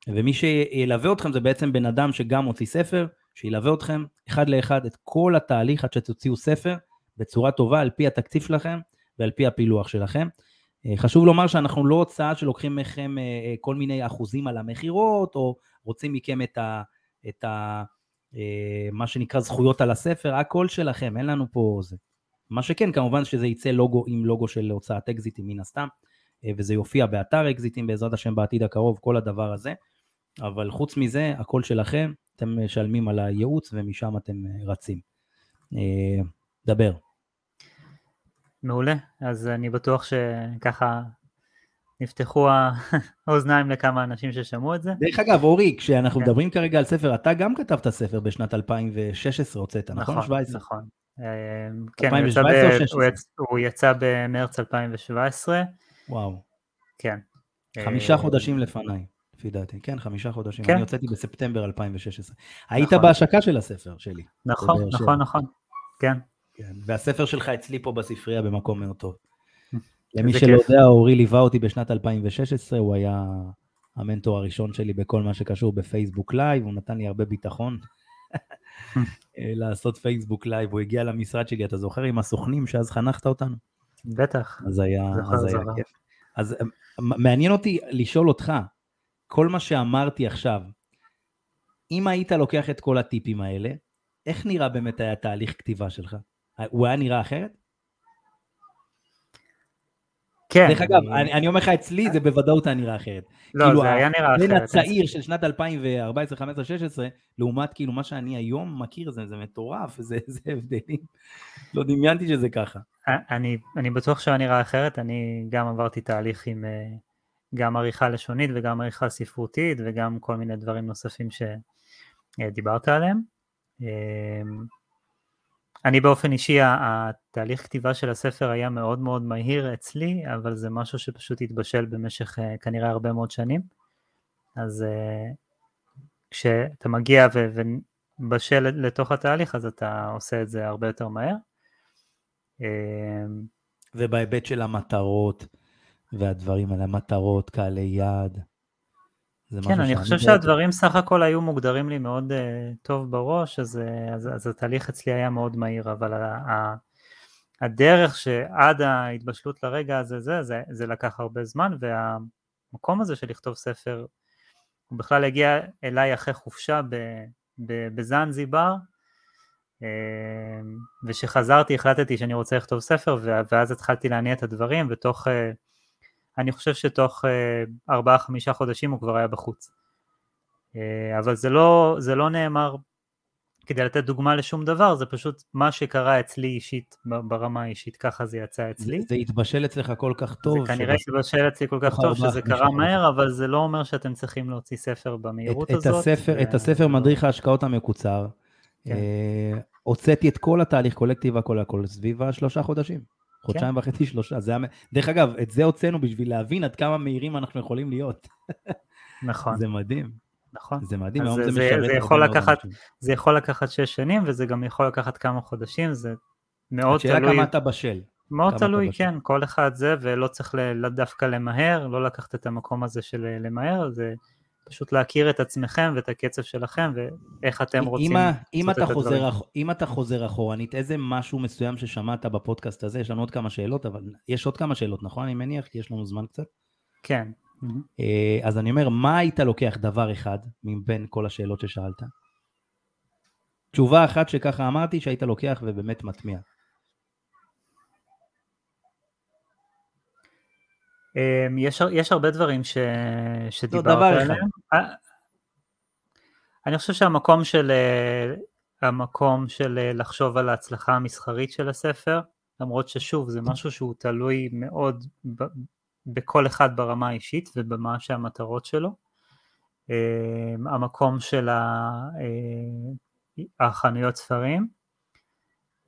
ומי שילווה אתכם זה בעצם בן אדם שגם מוציא ספר, שילווה אתכם אחד לאחד את כל התהליך עד שתוציאו ספר בצורה טובה על פי התקציב שלכם ועל פי הפילוח שלכם. Uh, חשוב לומר שאנחנו לא הוצאה שלוקחים מכם uh, כל מיני אחוזים על המכירות, או רוצים מכם את ה... את ה אה, מה שנקרא זכויות על הספר, הכל שלכם, אין לנו פה זה. מה שכן, כמובן שזה יצא לוגו עם לוגו של הוצאת אקזיטים מן הסתם, אה, וזה יופיע באתר אקזיטים בעזרת השם בעתיד הקרוב, כל הדבר הזה. אבל חוץ מזה, הכל שלכם, אתם משלמים על הייעוץ ומשם אתם אה, רצים. דבר. מעולה, אז אני בטוח שככה נפתחו האוזניים לכמה אנשים ששמעו את זה. דרך אגב, אורי, כשאנחנו כן. מדברים כרגע על ספר, אתה גם כתבת ספר בשנת 2016, הוצאת, נכון? נכון, 17. נכון. אמ, כן, 2017 הוא, יצא ב... הוא, יצא, הוא יצא במרץ 2017. וואו. כן. חמישה חודשים לפניי, לפי דעתי. כן, חמישה חודשים. כן. אני הוצאתי בספטמבר 2016. נכון. היית בהשקה של הספר שלי. נכון, נכון, נכון. כן. כן. והספר שלך אצלי פה בספרייה במקום מאוד טוב. למי שלא כיף. יודע, אורי ליווה אותי בשנת 2016, הוא היה המנטור הראשון שלי בכל מה שקשור בפייסבוק live, הוא נתן לי הרבה ביטחון לעשות פייסבוק live, הוא הגיע למשרד שלי, אתה זוכר, עם הסוכנים שאז חנכת אותנו? בטח. אז היה, אז היה כיף. אז מעניין אותי לשאול אותך, כל מה שאמרתי עכשיו, אם היית לוקח את כל הטיפים האלה, איך נראה באמת היה תהליך כתיבה שלך? הוא היה נראה אחרת? כן. דרך אגב, אני, אני אומר לך, אצלי זה בוודאות היה נראה אחרת. לא, כאילו, זה היה נראה אחרת. בין הצעיר של שנת 2014, 15, 16, לעומת כאילו מה שאני היום מכיר, זה, זה מטורף, זה, זה הבדלים. לא דמיינתי שזה ככה. אני, אני בטוח שהיה נראה אחרת, אני גם עברתי תהליך עם אה, גם עריכה לשונית וגם עריכה ספרותית וגם כל מיני דברים נוספים שדיברת עליהם. אני באופן אישי, התהליך כתיבה של הספר היה מאוד מאוד מהיר אצלי, אבל זה משהו שפשוט התבשל במשך אה, כנראה הרבה מאוד שנים. אז אה, כשאתה מגיע ובשל לתוך התהליך, אז אתה עושה את זה הרבה יותר מהר. אמ, ובהיבט של המטרות והדברים על המטרות, קהלי יעד. כן, אני חושב שהדברים סך הכל היו מוגדרים לי מאוד uh, טוב בראש, אז, uh, אז, אז התהליך אצלי היה מאוד מהיר, אבל ה, ה, הדרך שעד ההתבשלות לרגע הזה, זה, זה, זה לקח הרבה זמן, והמקום הזה של לכתוב ספר, הוא בכלל הגיע אליי אחרי חופשה בזנזיבר, uh, וכשחזרתי החלטתי שאני רוצה לכתוב ספר, ואז התחלתי להניע את הדברים, ותוך... Uh, אני חושב שתוך אה, ארבעה חמישה חודשים הוא כבר היה בחוץ. אה, אבל זה לא, זה לא נאמר כדי לתת דוגמה לשום דבר, זה פשוט מה שקרה אצלי אישית, ברמה האישית, ככה זה יצא אצלי. זה, זה התבשל אצלך כל כך טוב. זה כנראה התבשל אצלי כל כך טוב שזה קרה מהר, אבל זה לא אומר שאתם צריכים להוציא ספר במהירות את, הזאת. את הספר, ו... את הספר מדריך ההשקעות המקוצר, כן. אה, הוצאתי את כל התהליך קולקטיב הכל הכל סביב השלושה חודשים. חודשיים כן. וחצי, שלושה. זה היה... דרך אגב, את זה הוצאנו בשביל להבין עד כמה מהירים אנחנו יכולים להיות. נכון. זה מדהים. נכון. זה מדהים, היום זה, זה משרת זה יכול לקחת, זה יכול לקחת שש שנים, וזה גם יכול לקחת כמה חודשים, זה מאוד תלוי. השאלה כמה אתה בשל. מאוד תלוי, כן, כל אחד זה, ולא צריך דווקא למהר, לא לקחת את המקום הזה של למהר, זה... פשוט להכיר את עצמכם ואת הקצב שלכם ואיך אתם רוצים אם, אם אתה חוזר, אח, אם אתה חוזר אחורנית, איזה משהו מסוים ששמעת בפודקאסט הזה, יש לנו עוד כמה שאלות, אבל יש עוד כמה שאלות, נכון? אני מניח, כי יש לנו זמן קצת. כן. אה, אז אני אומר, מה היית לוקח דבר אחד מבין כל השאלות ששאלת? תשובה אחת שככה אמרתי שהיית לוקח ובאמת מטמיע. יש, יש הרבה דברים ש, שדיברת עליהם. אה, אני חושב שהמקום של, אה, המקום של אה, לחשוב על ההצלחה המסחרית של הספר, למרות ששוב זה משהו שהוא תלוי מאוד ב, בכל אחד ברמה האישית ובמה שהמטרות שלו. אמ, המקום של החנויות ספרים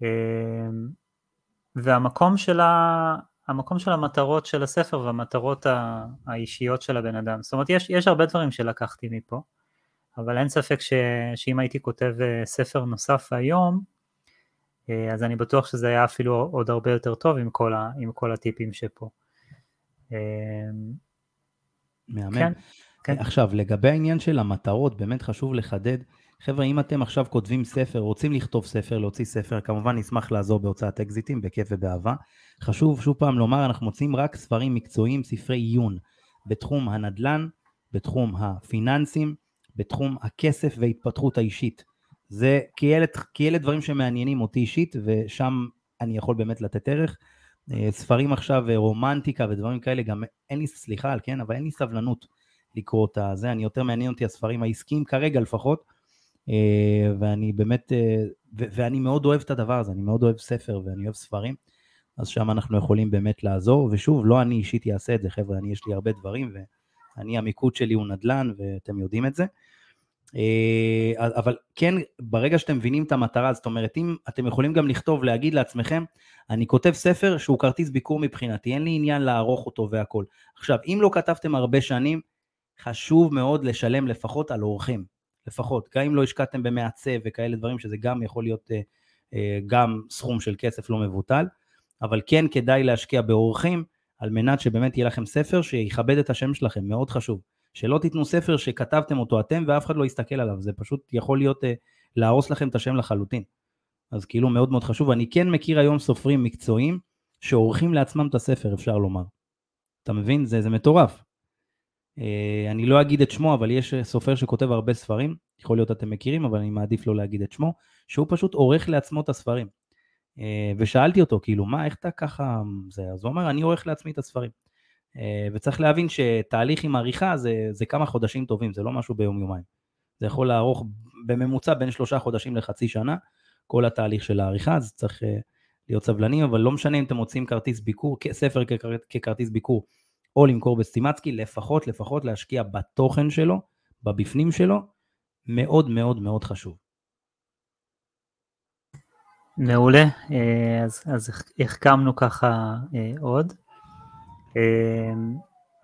אמ, והמקום של ה... המקום של המטרות של הספר והמטרות האישיות של הבן אדם. זאת אומרת, יש, יש הרבה דברים שלקחתי מפה, אבל אין ספק ש, שאם הייתי כותב אה, ספר נוסף היום, אה, אז אני בטוח שזה היה אפילו עוד הרבה יותר טוב עם כל, ה, עם כל הטיפים שפה. אה, מהמם. כן, כן. עכשיו, לגבי העניין של המטרות, באמת חשוב לחדד. חבר'ה, אם אתם עכשיו כותבים ספר, רוצים לכתוב ספר, להוציא ספר, כמובן נשמח לעזור בהוצאת אקזיטים, בכיף ובאהבה. חשוב שוב פעם לומר, אנחנו מוצאים רק ספרים מקצועיים, ספרי עיון, בתחום הנדל"ן, בתחום הפיננסים, בתחום הכסף וההתפתחות האישית. זה כי אלה, כי אלה דברים שמעניינים אותי אישית, ושם אני יכול באמת לתת ערך. אה, ספרים עכשיו, אה, רומנטיקה ודברים כאלה, גם אין לי, סליחה על כן, אבל אין לי סבלנות לקרוא את זה, אני יותר מעניין אותי הספרים העסקיים כרגע לפחות, אה, ואני באמת, ואני מאוד אוהב את הדבר הזה, אני מאוד אוהב ספר ואני אוהב ספרים. אז שם אנחנו יכולים באמת לעזור, ושוב, לא אני אישית אעשה את זה, חבר'ה, אני יש לי הרבה דברים, ואני, המיקוד שלי הוא נדל"ן, ואתם יודעים את זה. אה, אבל כן, ברגע שאתם מבינים את המטרה, זאת אומרת, אם אתם יכולים גם לכתוב, להגיד לעצמכם, אני כותב ספר שהוא כרטיס ביקור מבחינתי, אין לי עניין לערוך אותו והכל. עכשיו, אם לא כתבתם הרבה שנים, חשוב מאוד לשלם לפחות על אורחים, לפחות. גם אם לא השקעתם במעצב וכאלה דברים, שזה גם יכול להיות אה, אה, גם סכום של כסף לא מבוטל. אבל כן כדאי להשקיע באורחים, על מנת שבאמת יהיה לכם ספר שיכבד את השם שלכם, מאוד חשוב. שלא תיתנו ספר שכתבתם אותו אתם ואף אחד לא יסתכל עליו, זה פשוט יכול להיות, אה, להרוס לכם את השם לחלוטין. אז כאילו מאוד מאוד חשוב. אני כן מכיר היום סופרים מקצועיים שעורכים לעצמם את הספר, אפשר לומר. אתה מבין? זה, זה מטורף. אה, אני לא אגיד את שמו, אבל יש סופר שכותב הרבה ספרים, יכול להיות אתם מכירים, אבל אני מעדיף לא להגיד את שמו, שהוא פשוט עורך לעצמו את הספרים. ושאלתי אותו, כאילו, מה, איך אתה ככה, זה, אז הוא אומר, אני עורך לעצמי את הספרים. וצריך להבין שתהליך עם עריכה זה, זה כמה חודשים טובים, זה לא משהו ביום יומיים. זה יכול לערוך בממוצע בין שלושה חודשים לחצי שנה, כל התהליך של העריכה, אז צריך להיות סבלנים, אבל לא משנה אם אתם מוצאים כרטיס ביקור, ספר ככרטיס ביקור, או למכור בסטימצקי, לפחות, לפחות להשקיע בתוכן שלו, בבפנים שלו, מאוד מאוד מאוד חשוב. מעולה, אה, אז, אז החכמנו ככה אה, עוד. אה,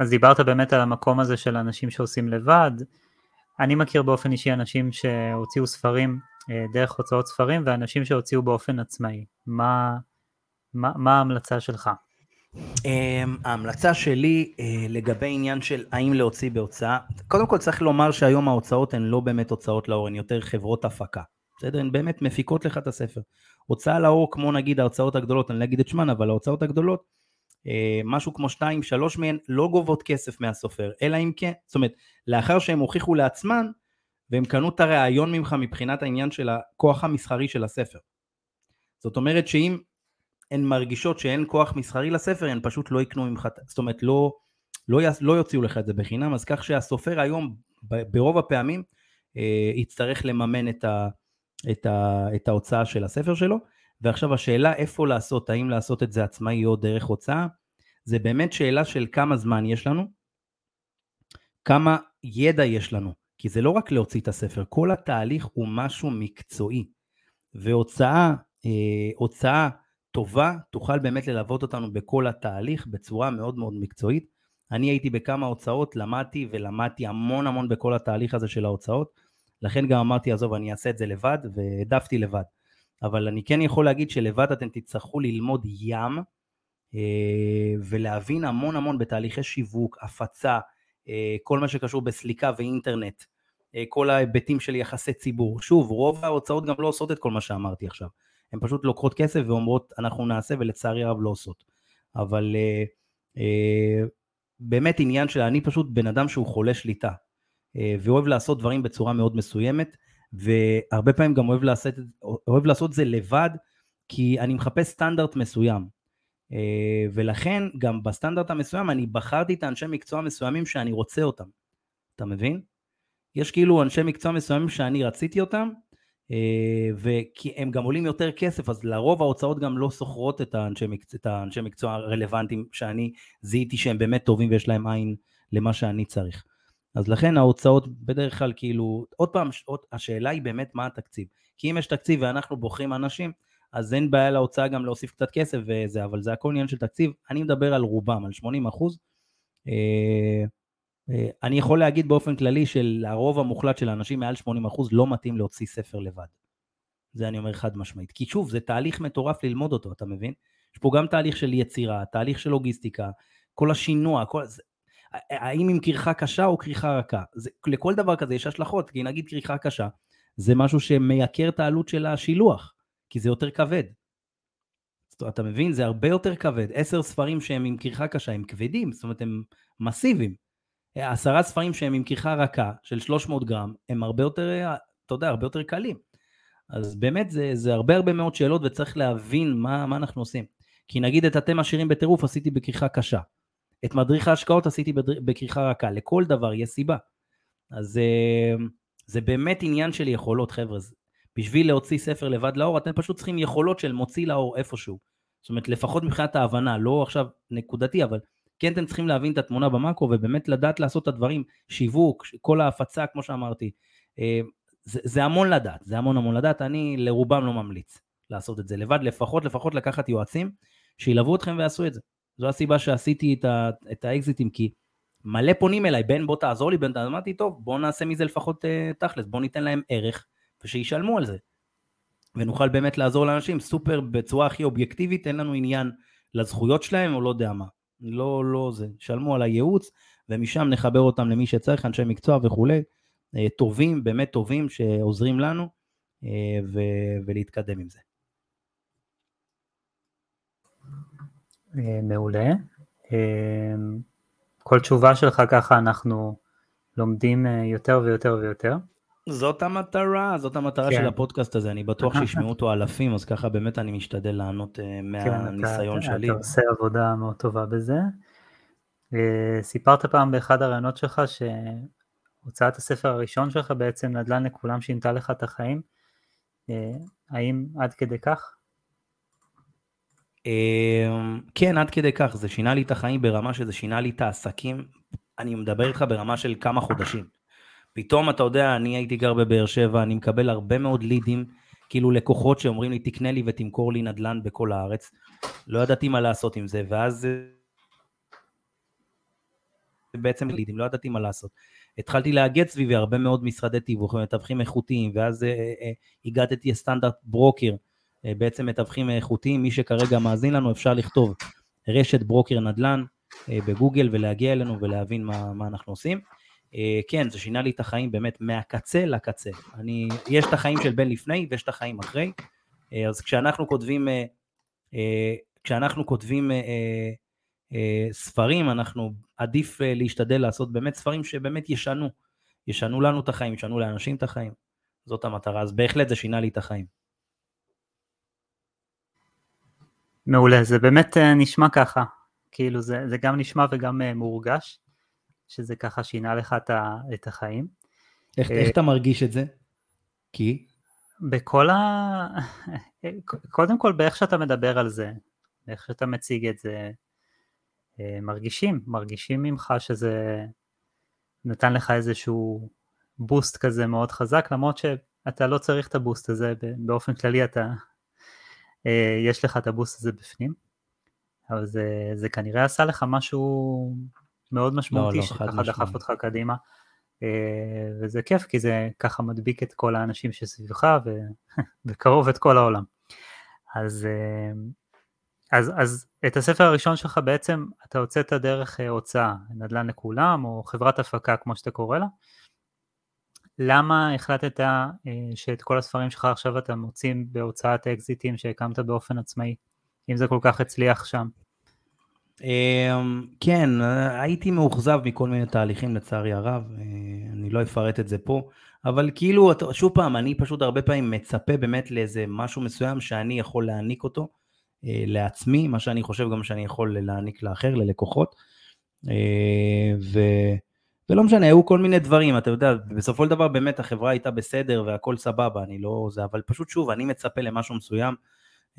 אז דיברת באמת על המקום הזה של אנשים שעושים לבד. אני מכיר באופן אישי אנשים שהוציאו ספרים דרך הוצאות ספרים ואנשים שהוציאו באופן עצמאי. מה, מה, מה ההמלצה שלך? אמ, ההמלצה שלי לגבי עניין של האם להוציא בהוצאה, קודם כל צריך לומר שהיום ההוצאות הן לא באמת הוצאות לאור, הן יותר חברות הפקה. בסדר? הן באמת מפיקות לך את הספר. הוצאה לאור כמו נגיד ההוצאות הגדולות, אני לא אגיד את שמן, אבל ההוצאות הגדולות, אה, משהו כמו שתיים, שלוש מהן לא גובות כסף מהסופר, אלא אם כן, זאת אומרת, לאחר שהם הוכיחו לעצמן, והם קנו את הרעיון ממך מבחינת העניין של הכוח המסחרי של הספר. זאת אומרת שאם הן מרגישות שאין כוח מסחרי לספר, הן פשוט לא יקנו ממך, זאת אומרת לא, לא, לא יוציאו לך את זה בחינם, אז כך שהסופר היום ברוב הפעמים אה, יצטרך לממן את, ה, את, ה, את ההוצאה של הספר שלו, ועכשיו השאלה איפה לעשות, האם לעשות את זה עצמאי או דרך הוצאה, זה באמת שאלה של כמה זמן יש לנו, כמה ידע יש לנו, כי זה לא רק להוציא את הספר, כל התהליך הוא משהו מקצועי, והוצאה, אה, הוצאה טובה תוכל באמת ללוות אותנו בכל התהליך בצורה מאוד מאוד מקצועית. אני הייתי בכמה הוצאות, למדתי ולמדתי המון המון בכל התהליך הזה של ההוצאות, לכן גם אמרתי עזוב אני אעשה את זה לבד והעדפתי לבד. אבל אני כן יכול להגיד שלבד אתם תצטרכו ללמוד ים אה, ולהבין המון המון בתהליכי שיווק, הפצה, אה, כל מה שקשור בסליקה ואינטרנט, אה, כל ההיבטים של יחסי ציבור. שוב, רוב ההוצאות גם לא עושות את כל מה שאמרתי עכשיו. הן פשוט לוקחות כסף ואומרות אנחנו נעשה ולצערי הרב לא עושות. אבל באמת עניין של אני פשוט בן אדם שהוא חולה שליטה אה, ואוהב לעשות דברים בצורה מאוד מסוימת והרבה פעמים גם אוהב לעשות, אוהב לעשות זה לבד כי אני מחפש סטנדרט מסוים. אה, ולכן גם בסטנדרט המסוים אני בחרתי את האנשי מקצוע מסוימים שאני רוצה אותם. אתה מבין? יש כאילו אנשי מקצוע מסוימים שאני רציתי אותם אה, וכי הם גם עולים יותר כסף, אז לרוב ההוצאות גם לא סוחרות את האנשי, מקצוע, את האנשי מקצוע הרלוונטיים שאני זיהיתי שהם באמת טובים ויש להם עין למה שאני צריך. אז לכן ההוצאות בדרך כלל כאילו, עוד פעם, עוד, השאלה היא באמת מה התקציב. כי אם יש תקציב ואנחנו בוחרים אנשים, אז אין בעיה להוצאה גם להוסיף קצת כסף וזה, אבל זה הכל עניין של תקציב. אני מדבר על רובם, על 80 אחוז. אה, אה, אני יכול להגיד באופן כללי שלרוב המוחלט של האנשים מעל 80% לא מתאים להוציא ספר לבד. זה אני אומר חד משמעית. כי שוב, זה תהליך מטורף ללמוד אותו, אתה מבין? יש פה גם תהליך של יצירה, תהליך של לוגיסטיקה, כל השינוע, כל... זה... האם עם כריכה קשה או כריכה רכה. זה... לכל דבר כזה יש השלכות, כי נגיד כריכה קשה, זה משהו שמייקר את העלות של השילוח, כי זה יותר כבד. אתה מבין? זה הרבה יותר כבד. עשר ספרים שהם עם כריכה קשה הם כבדים, זאת אומרת הם מסיביים. עשרה ספרים שהם עם כריכה רכה של 300 גרם, הם הרבה יותר, אתה יודע, הרבה יותר קלים. אז באמת זה, זה הרבה הרבה מאוד שאלות וצריך להבין מה, מה אנחנו עושים. כי נגיד את אתם עשירים בטירוף עשיתי בכריכה קשה. את מדריך ההשקעות עשיתי בכריכה רכה. לכל דבר יש סיבה. אז אה, זה באמת עניין של יכולות, חבר'ה. בשביל להוציא ספר לבד לאור, אתם פשוט צריכים יכולות של מוציא לאור איפשהו. זאת אומרת, לפחות מבחינת ההבנה, לא עכשיו נקודתי, אבל כן אתם צריכים להבין את התמונה במאקרו ובאמת לדעת לעשות את הדברים, שיווק, כל ההפצה כמו שאמרתי, אה, זה, זה המון לדעת, זה המון המון לדעת, אני לרובם לא ממליץ לעשות את זה לבד, לפחות לפחות לקחת יועצים שילוו אתכם ויעשו את זה. זו הסיבה שעשיתי את, ה, את האקזיטים, כי מלא פונים אליי, בן בוא תעזור לי, בן אמרתי טוב בוא נעשה מזה לפחות uh, תכלס, בוא ניתן להם ערך ושישלמו על זה. ונוכל באמת לעזור לאנשים סופר בצורה הכי אובייקטיבית, אין לנו עניין לזכויות שלהם או לא יודע מה. לא, לא זה, שלמו על הייעוץ, ומשם נחבר אותם למי שצריך, אנשי מקצוע וכולי, אה, טובים, באמת טובים, שעוזרים לנו, אה, ו- ולהתקדם עם זה. מעולה. כל תשובה שלך ככה אנחנו לומדים יותר ויותר ויותר. זאת המטרה, זאת המטרה כן. של הפודקאסט הזה, אני בטוח שישמעו אותו אלפים, אז ככה באמת אני משתדל לענות uh, מהניסיון כן, שלי. אתה עושה עבודה מאוד טובה בזה. סיפרת פעם באחד הרעיונות שלך שהוצאת הספר הראשון שלך בעצם נדל"ן לכולם שינתה לך את החיים. האם עד כדי כך? אמ, כן, עד כדי כך, זה שינה לי את החיים ברמה שזה שינה לי את העסקים, אני מדבר איתך ברמה של כמה חודשים. פתאום, אתה יודע, אני הייתי גר בבאר שבע, אני מקבל הרבה מאוד לידים, כאילו לקוחות שאומרים לי, תקנה לי ותמכור לי נדל"ן בכל הארץ. לא ידעתי מה לעשות עם זה, ואז בעצם לידים, לא ידעתי מה לעשות. התחלתי לאגד סביבי הרבה מאוד משרדי תיווך ומתווכים איכותיים, ואז אה, אה, הגעתי לסטנדרט ברוקר, אה, בעצם מתווכים איכותיים, מי שכרגע מאזין לנו אפשר לכתוב רשת ברוקר נדל"ן אה, בגוגל ולהגיע אלינו ולהבין מה, מה אנחנו עושים. אה, כן, זה שינה לי את החיים באמת מהקצה לקצה. אני, יש את החיים של בין לפני ויש את החיים אחרי, אז כשאנחנו כותבים, כשאנחנו כותבים ספרים, אנחנו עדיף להשתדל לעשות באמת ספרים שבאמת ישנו, ישנו לנו את החיים, ישנו לאנשים את החיים. זאת המטרה, אז בהחלט זה שינה לי את החיים. מעולה, זה באמת אה, נשמע ככה, כאילו זה, זה גם נשמע וגם אה, מורגש, שזה ככה שינה לך את, ה, את החיים. איך, איך אתה מרגיש את זה? כי? בכל ה... קודם כל באיך שאתה מדבר על זה, איך שאתה מציג את זה, אה, מרגישים, מרגישים ממך שזה נתן לך איזשהו בוסט כזה מאוד חזק, למרות שאתה לא צריך את הבוסט הזה, באופן כללי אתה אה, יש לך את הבוסט הזה בפנים, אבל זה, זה כנראה עשה לך משהו מאוד משמעותי לא, לא, שככה דחף אותך קדימה, אה, וזה כיף כי זה ככה מדביק את כל האנשים שסביבך וקרוב את כל העולם. אז, אה, אז, אז את הספר הראשון שלך בעצם אתה הוצאת דרך הוצאה, נדל"ן לכולם או חברת הפקה כמו שאתה קורא לה, למה החלטת אה, שאת כל הספרים שלך עכשיו אתה מוציא בהוצאת אקזיטים שהקמת באופן עצמאי, אם זה כל כך הצליח שם? אמ, כן, הייתי מאוכזב מכל מיני תהליכים לצערי הרב, אה, אני לא אפרט את זה פה, אבל כאילו, שוב פעם, אני פשוט הרבה פעמים מצפה באמת לאיזה משהו מסוים שאני יכול להעניק אותו אה, לעצמי, מה שאני חושב גם שאני יכול להעניק לאחר, ללקוחות, ו... ולא משנה, היו כל מיני דברים, אתה יודע, בסופו של דבר באמת החברה הייתה בסדר והכל סבבה, אני לא זה, אבל פשוט שוב, אני מצפה למשהו מסוים,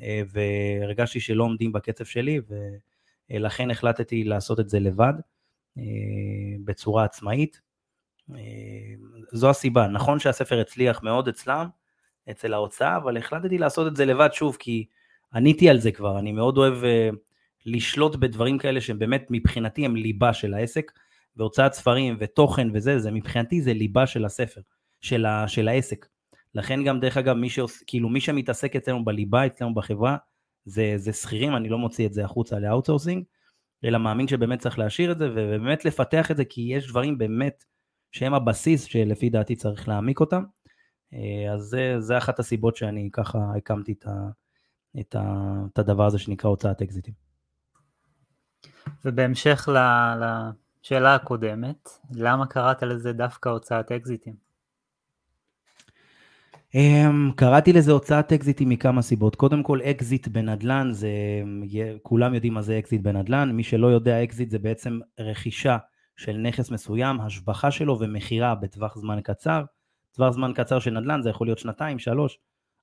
אה, והרגשתי שלא עומדים בקצב שלי, ולכן החלטתי לעשות את זה לבד, אה, בצורה עצמאית. אה, זו הסיבה, נכון שהספר הצליח מאוד אצלם, אצל ההוצאה, אבל החלטתי לעשות את זה לבד שוב, כי עניתי על זה כבר, אני מאוד אוהב לשלוט בדברים כאלה שהם באמת מבחינתי הם ליבה של העסק. והוצאת ספרים ותוכן וזה, זה מבחינתי זה ליבה של הספר, של, ה, של העסק. לכן גם דרך אגב, מי, שעוש, כאילו, מי שמתעסק אצלנו בליבה, אצלנו בחברה, זה, זה שכירים, אני לא מוציא את זה החוצה ל outsourcing, אלא מאמין שבאמת צריך להשאיר את זה, ובאמת לפתח את זה, כי יש דברים באמת שהם הבסיס שלפי דעתי צריך להעמיק אותם. אה, אז זה, זה אחת הסיבות שאני ככה הקמתי את, ה, את, ה, את הדבר הזה שנקרא הוצאת אקזיטים. ובהמשך ל, ל, שאלה הקודמת, למה קראת לזה דווקא הוצאת אקזיטים? אמ, קראתי לזה הוצאת אקזיטים מכמה סיבות. קודם כל, אקזיט בנדל"ן, זה, כולם יודעים מה זה אקזיט בנדל"ן. מי שלא יודע, אקזיט זה בעצם רכישה של נכס מסוים, השבחה שלו ומכירה בטווח זמן קצר. טווח זמן קצר של נדל"ן זה יכול להיות שנתיים, שלוש,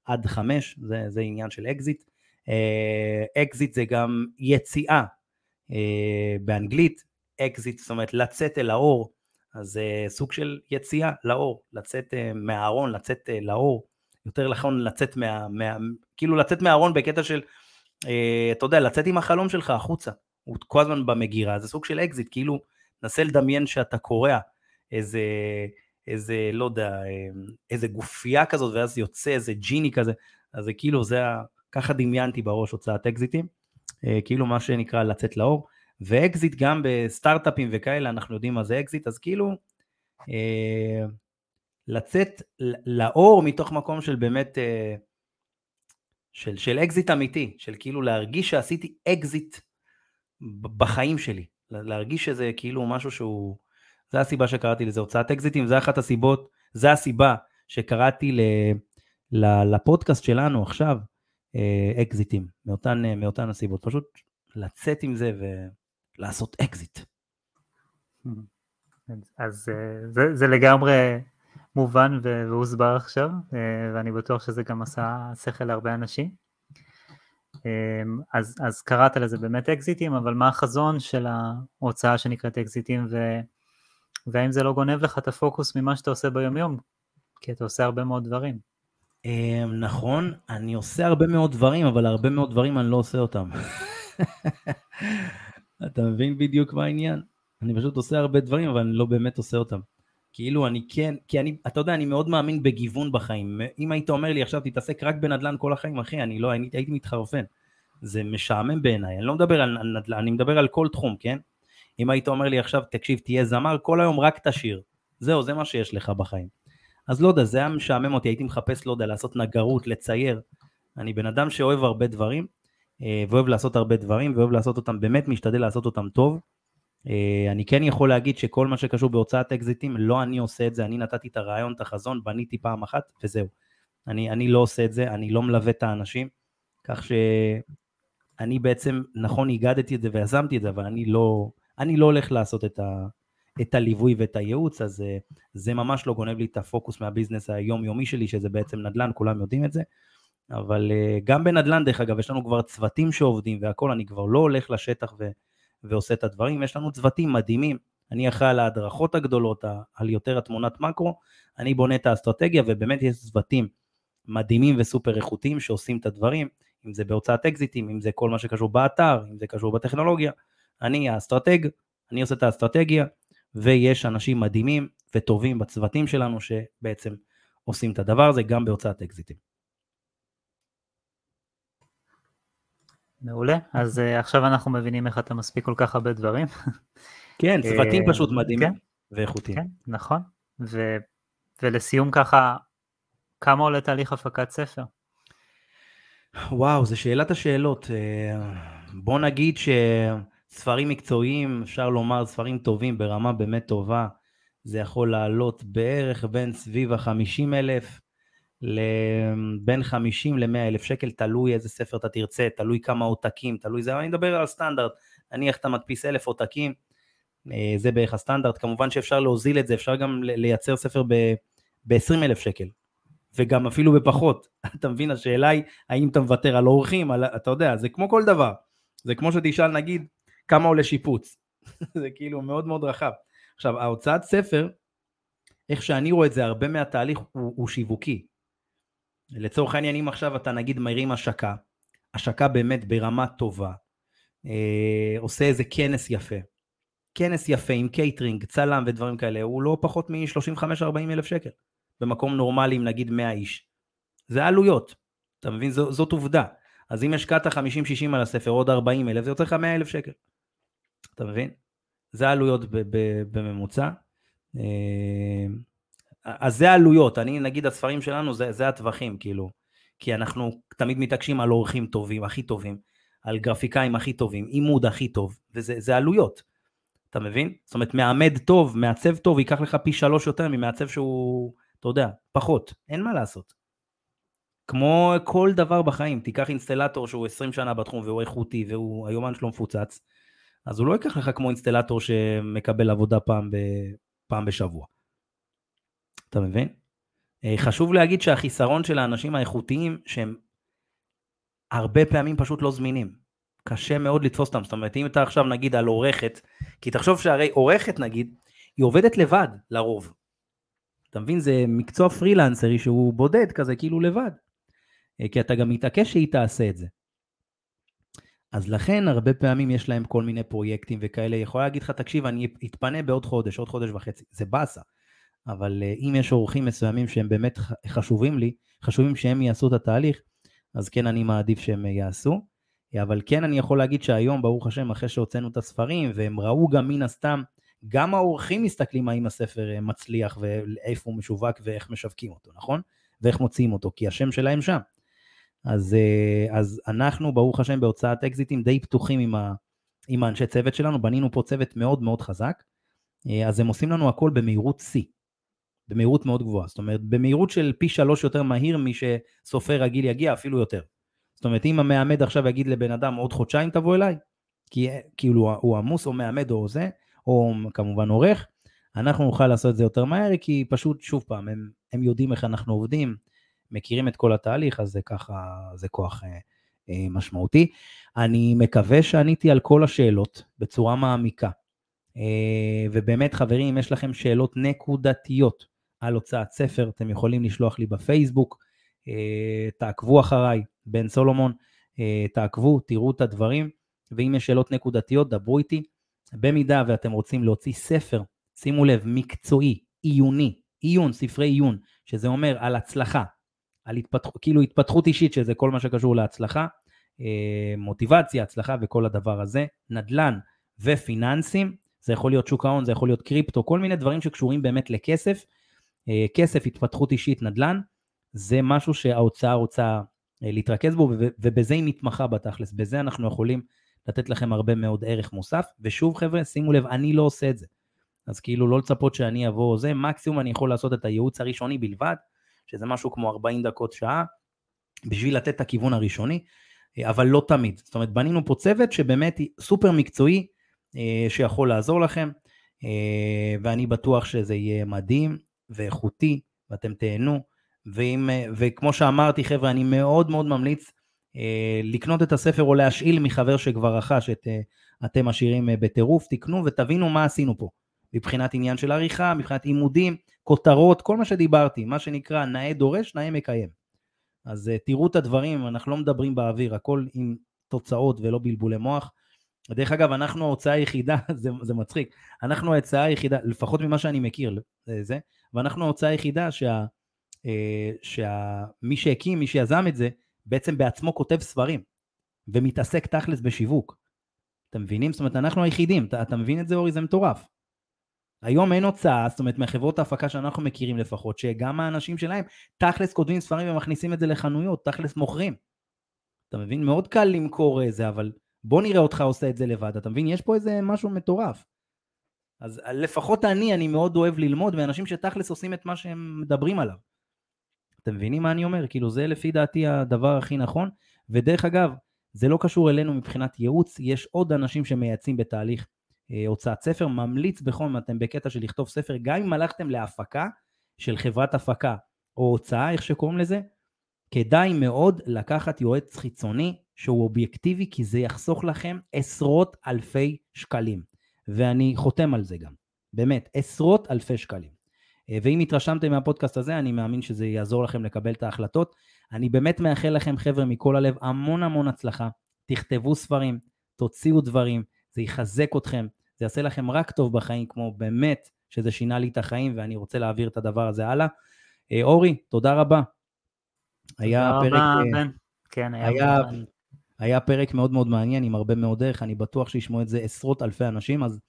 עד חמש, זה, זה עניין של אקזיט. אקזיט אה, זה גם יציאה אה, באנגלית, אקזיט, זאת אומרת לצאת אל האור, אז אה, סוג של יציאה לאור, לצאת אה, מהארון, לצאת אה, לאור, יותר נכון לצאת מה, מה... כאילו לצאת מהארון בקטע של, אה, אתה יודע, לצאת עם החלום שלך החוצה, הוא כל הזמן במגירה, זה סוג של אקזיט, כאילו, נסה לדמיין שאתה קורע איזה, איזה, לא יודע, איזה גופייה כזאת, ואז יוצא איזה ג'יני כזה, אז זה כאילו, זה, ככה דמיינתי בראש הוצאת אקזיטים, כאילו מה שנקרא לצאת לאור. ואקזיט גם בסטארט-אפים וכאלה, אנחנו יודעים מה זה אקזיט, אז כאילו אה, לצאת לאור מתוך מקום של באמת, אה, של, של אקזיט אמיתי, של כאילו להרגיש שעשיתי אקזיט בחיים שלי, להרגיש שזה כאילו משהו שהוא, זה הסיבה שקראתי לזה הוצאת אקזיטים, זה אחת הסיבות, זה הסיבה שקראתי ל, ל, לפודקאסט שלנו עכשיו, אה, אקזיטים, מאותן, מאותן הסיבות. פשוט לצאת עם זה ולעשות אקזיט. אז זה, זה לגמרי מובן והוסבר עכשיו, ואני בטוח שזה גם עשה שכל להרבה אנשים. אמ, אז, אז קראת לזה באמת אקזיטים, אבל מה החזון של ההוצאה שנקראת אקזיטים, ו, והאם זה לא גונב לך את הפוקוס ממה שאתה עושה ביומיום? כי אתה עושה הרבה מאוד דברים. אמ, נכון, אני עושה הרבה מאוד דברים, אבל הרבה מאוד דברים אני לא עושה אותם. אתה מבין בדיוק מה העניין? אני פשוט עושה הרבה דברים, אבל אני לא באמת עושה אותם. כאילו אני כן, כי אני, אתה יודע, אני מאוד מאמין בגיוון בחיים. אם היית אומר לי עכשיו תתעסק רק בנדל"ן כל החיים, אחי, אני לא, הייתי, הייתי מתחרפן. זה משעמם בעיניי, אני לא מדבר על נדל"ן, אני מדבר על כל תחום, כן? אם היית אומר לי עכשיו, תקשיב, תהיה זמר, כל היום רק תשיר. זהו, זה מה שיש לך בחיים. אז לא יודע, זה היה משעמם אותי, הייתי מחפש, לא יודע, לעשות נגרות, לצייר. אני בן אדם שאוהב הרבה דברים, ואוהב לעשות הרבה דברים, ואוהב לעשות אותם, באמת משתדל לעשות אותם טוב. אה, אני כן יכול להגיד שכל מה שקשור בהוצאת אקזיטים, לא אני עושה את זה, אני נתתי את הרעיון, את החזון, בניתי פעם אחת, וזהו. אני, אני לא עושה את זה, אני לא מלווה את האנשים, כך שאני בעצם, נכון, הגדתי את זה ויזמתי את זה, אבל אני לא, אני לא הולך לעשות את, ה, את הליווי ואת הייעוץ, אז אה, זה ממש לא גונב לי את הפוקוס מהביזנס היומיומי שלי, שזה בעצם נדל"ן, כולם יודעים את זה. אבל אה, גם בנדל"ן, דרך אגב, יש לנו כבר צוותים שעובדים והכל, אני כבר לא הולך לשטח ו... ועושה את הדברים. יש לנו צוותים מדהימים, אני אחראי על ההדרכות הגדולות, על יותר התמונת מקרו, אני בונה את האסטרטגיה ובאמת יש צוותים מדהימים וסופר איכותיים שעושים את הדברים, אם זה בהוצאת אקזיטים, אם זה כל מה שקשור באתר, אם זה קשור בטכנולוגיה. אני האסטרטג, אני עושה את האסטרטגיה, ויש אנשים מדהימים וטובים בצוותים שלנו שבעצם עושים את הדבר הזה גם בהוצאת אקזיטים. מעולה, אז אה, עכשיו אנחנו מבינים איך אתה מספיק כל כך הרבה דברים. כן, צוותים אה, פשוט מדהימים כן, ואיכותיים. כן, נכון, ו, ולסיום ככה, כמה עולה תהליך הפקת ספר? וואו, זו שאלת השאלות. אה, בוא נגיד שספרים מקצועיים, אפשר לומר ספרים טובים ברמה באמת טובה, זה יכול לעלות בערך בין סביב ה-50 אלף לבין 50 ל-100 אלף שקל, תלוי איזה ספר אתה תרצה, תלוי כמה עותקים, תלוי זה, אני מדבר על סטנדרט, נניח אתה מדפיס אלף עותקים, אה, זה בערך הסטנדרט, כמובן שאפשר להוזיל את זה, אפשר גם לייצר ספר ב-20 אלף שקל, וגם אפילו בפחות, אתה מבין, השאלה היא, האם אתה מוותר על אורחים, על, אתה יודע, זה כמו כל דבר, זה כמו שתשאל נגיד, כמה עולה שיפוץ, זה כאילו מאוד מאוד רחב. עכשיו, ההוצאת ספר, איך שאני רואה את זה, הרבה מהתהליך הוא, הוא שיווקי. לצורך העניין, אם עכשיו אתה נגיד מרים השקה, השקה באמת ברמה טובה, אה, עושה איזה כנס יפה, כנס יפה עם קייטרינג, צלם ודברים כאלה, הוא לא פחות מ-35-40 אלף שקל, במקום נורמלי עם נגיד 100 איש. זה עלויות, אתה מבין? זו, זאת עובדה. אז אם השקעת 50-60 על הספר, עוד 40 אלף, זה יוצא לך 100 אלף שקל. אתה מבין? זה העלויות בממוצע. אז זה העלויות, אני נגיד הספרים שלנו זה, זה הטווחים כאילו, כי אנחנו תמיד מתעקשים על אורחים טובים, הכי טובים, על גרפיקאים הכי טובים, עימוד הכי טוב, וזה עלויות, אתה מבין? זאת אומרת מעמד טוב, מעצב טוב, ייקח לך פי שלוש יותר ממעצב שהוא, אתה יודע, פחות, אין מה לעשות. כמו כל דבר בחיים, תיקח אינסטלטור שהוא 20 שנה בתחום והוא איכותי והוא, היומן שלו מפוצץ, אז הוא לא ייקח לך כמו אינסטלטור שמקבל עבודה פעם, ב, פעם בשבוע. אתה מבין? אה, חשוב להגיד שהחיסרון של האנשים האיכותיים שהם הרבה פעמים פשוט לא זמינים. קשה מאוד לתפוס אותם, זאת אומרת אם אתה עכשיו נגיד על עורכת, כי תחשוב שהרי עורכת נגיד, היא עובדת לבד לרוב. אתה מבין? זה מקצוע פרילנסרי שהוא בודד כזה כאילו לבד. אה, כי אתה גם מתעקש שהיא תעשה את זה. אז לכן הרבה פעמים יש להם כל מיני פרויקטים וכאלה, יכולה להגיד לך, תקשיב, אני אתפנה בעוד חודש, עוד חודש וחצי, זה באסה. אבל אה, אם יש אורחים מסוימים שהם באמת חשובים לי, חשובים שהם יעשו את התהליך, אז כן אני מעדיף שהם אה, יעשו. אבל כן אני יכול להגיד שהיום, ברוך השם, אחרי שהוצאנו את הספרים, והם ראו גם מן הסתם, גם האורחים מסתכלים האם הספר אה, מצליח ואיפה הוא משווק ואיך משווקים אותו, נכון? ואיך מוציאים אותו, כי השם שלהם שם. אז, אז אנחנו, ברוך השם, בהוצאת אקזיטים די פתוחים עם, ה, עם האנשי צוות שלנו, בנינו פה צוות מאוד מאוד חזק, אז הם עושים לנו הכל במהירות שיא. במהירות מאוד גבוהה. זאת אומרת, במהירות של פי שלוש יותר מהיר משסופר רגיל יגיע, אפילו יותר. זאת אומרת, אם המעמד עכשיו יגיד לבן אדם, עוד חודשיים תבוא אליי, כי כאילו הוא עמוס או מעמד או זה, או כמובן עורך, אנחנו נוכל לעשות את זה יותר מהר, כי פשוט, שוב פעם, הם, הם יודעים איך אנחנו עובדים, מכירים את כל התהליך, אז זה ככה, זה כוח אה, אה, משמעותי. אני מקווה שעניתי על כל השאלות בצורה מעמיקה. אה, ובאמת, חברים, אם יש לכם שאלות נקודתיות על הוצאת ספר, אתם יכולים לשלוח לי בפייסבוק, אה, תעקבו אחריי, בן סולומון, אה, תעקבו, תראו את הדברים, ואם יש שאלות נקודתיות, דברו איתי. במידה ואתם רוצים להוציא ספר, שימו לב, מקצועי, עיוני, עיון, ספרי עיון, שזה אומר על הצלחה, על התפתח, כאילו התפתחות אישית, שזה כל מה שקשור להצלחה, אה, מוטיבציה, הצלחה וכל הדבר הזה, נדל"ן ופיננסים, זה יכול להיות שוק ההון, זה יכול להיות קריפטו, כל מיני דברים שקשורים באמת לכסף, כסף, התפתחות אישית, נדל"ן, זה משהו שההוצאה רוצה אה, להתרכז בו, ובזה היא מתמחה בתכלס, בזה אנחנו יכולים לתת לכם הרבה מאוד ערך מוסף, ושוב חבר'ה, שימו לב, אני לא עושה את זה. אז כאילו לא לצפות שאני אבוא זה, מקסימום אני יכול לעשות את הייעוץ הראשוני בלבד, שזה משהו כמו 40 דקות שעה, בשביל לתת את הכיוון הראשוני, אה, אבל לא תמיד. זאת אומרת, בנינו פה צוות שבאמת סופר מקצועי, אה, שיכול לעזור לכם, ואני בטוח שזה יהיה מדהים ואיכותי, ואתם תהנו. ואם, אה, וכמו שאמרתי חבר'ה, אני מאוד מאוד ממליץ אה, לקנות את הספר או להשאיל מחבר שכבר רכש את אה, אתם עשירים אה, בטירוף, תקנו ותבינו מה עשינו פה. מבחינת עניין של עריכה, מבחינת עימודים, כותרות, כל מה שדיברתי, מה שנקרא נאה דורש, נאה מקיים. אז אה, תראו את הדברים, אנחנו לא מדברים באוויר, הכל עם תוצאות ולא בלבולי מוח. דרך אגב, אנחנו ההוצאה היחידה, זה, זה מצחיק, אנחנו ההוצאה היחידה, לפחות ממה שאני מכיר, זה, ואנחנו ההוצאה היחידה שה... אה, שמי שהקים, מי שיזם את זה, בעצם בעצמו כותב ספרים, ומתעסק תכלס בשיווק. אתם מבינים? זאת אומרת, אנחנו היחידים, אתה, אתה מבין את זה אורי? זה מטורף. היום אין הוצאה, זאת אומרת, מחברות ההפקה שאנחנו מכירים לפחות, שגם האנשים שלהם תכלס כותבים ספרים ומכניסים את זה לחנויות, תכלס מוכרים. אתה מבין? מאוד קל למכור איזה, אבל בוא נראה אותך עושה את זה לבד, אתה מבין? יש פה איזה משהו מטורף. אז לפחות אני, אני מאוד אוהב ללמוד מאנשים שתכלס עושים את מה שהם מדברים עליו. אתם מבינים מה אני אומר? כאילו זה לפי דעתי הדבר הכי נכון, ודרך אגב, זה לא קשור אלינו מבחינת ייעוץ, יש עוד אנשים שמייעצים בתהליך אה, הוצאת ספר, ממליץ בחום, אתם בקטע של לכתוב ספר, גם אם הלכתם להפקה של חברת הפקה או הוצאה, איך שקוראים לזה, כדאי מאוד לקחת יועץ חיצוני שהוא אובייקטיבי, כי זה יחסוך לכם עשרות אלפי שקלים. ואני חותם על זה גם, באמת, עשרות אלפי שקלים. אה, ואם התרשמתם מהפודקאסט הזה, אני מאמין שזה יעזור לכם לקבל את ההחלטות. אני באמת מאחל לכם, חבר'ה, מכל הלב, המון המון הצלחה. תכתבו ספרים, תוציאו דברים, זה יחזק אתכם, זה יעשה לכם רק טוב בחיים, כמו באמת שזה שינה לי את החיים, ואני רוצה להעביר את הדבר הזה הלאה. אה, אורי, תודה רבה. היה תודה פרק... רבה, אה. כן, היה... היה... היה פרק מאוד מאוד מעניין, עם הרבה מאוד דרך, אני בטוח שישמעו את זה עשרות אלפי אנשים, אז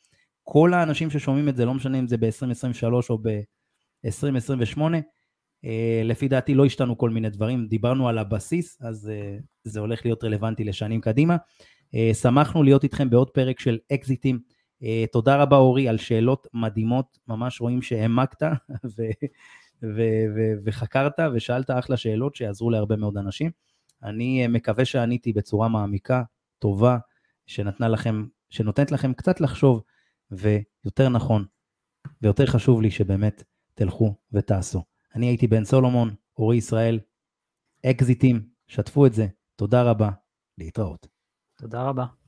כל האנשים ששומעים את זה, לא משנה אם זה ב-2023 או ב... 2028. אה, לפי דעתי לא השתנו כל מיני דברים, דיברנו על הבסיס, אז אה, זה הולך להיות רלוונטי לשנים קדימה. אה, שמחנו להיות איתכם בעוד פרק של אקזיטים. תודה רבה אורי על שאלות מדהימות, ממש רואים שהעמקת ו- ו- וחקרת ושאלת אחלה שאלות שיעזרו להרבה מאוד אנשים. אני מקווה שעניתי בצורה מעמיקה, טובה, שנתנה לכם, שנותנת לכם קצת לחשוב, ויותר נכון, ויותר חשוב לי שבאמת תלכו ותעשו. אני הייתי בן סולומון, אורי ישראל, אקזיטים, שתפו את זה, תודה רבה, להתראות. תודה רבה.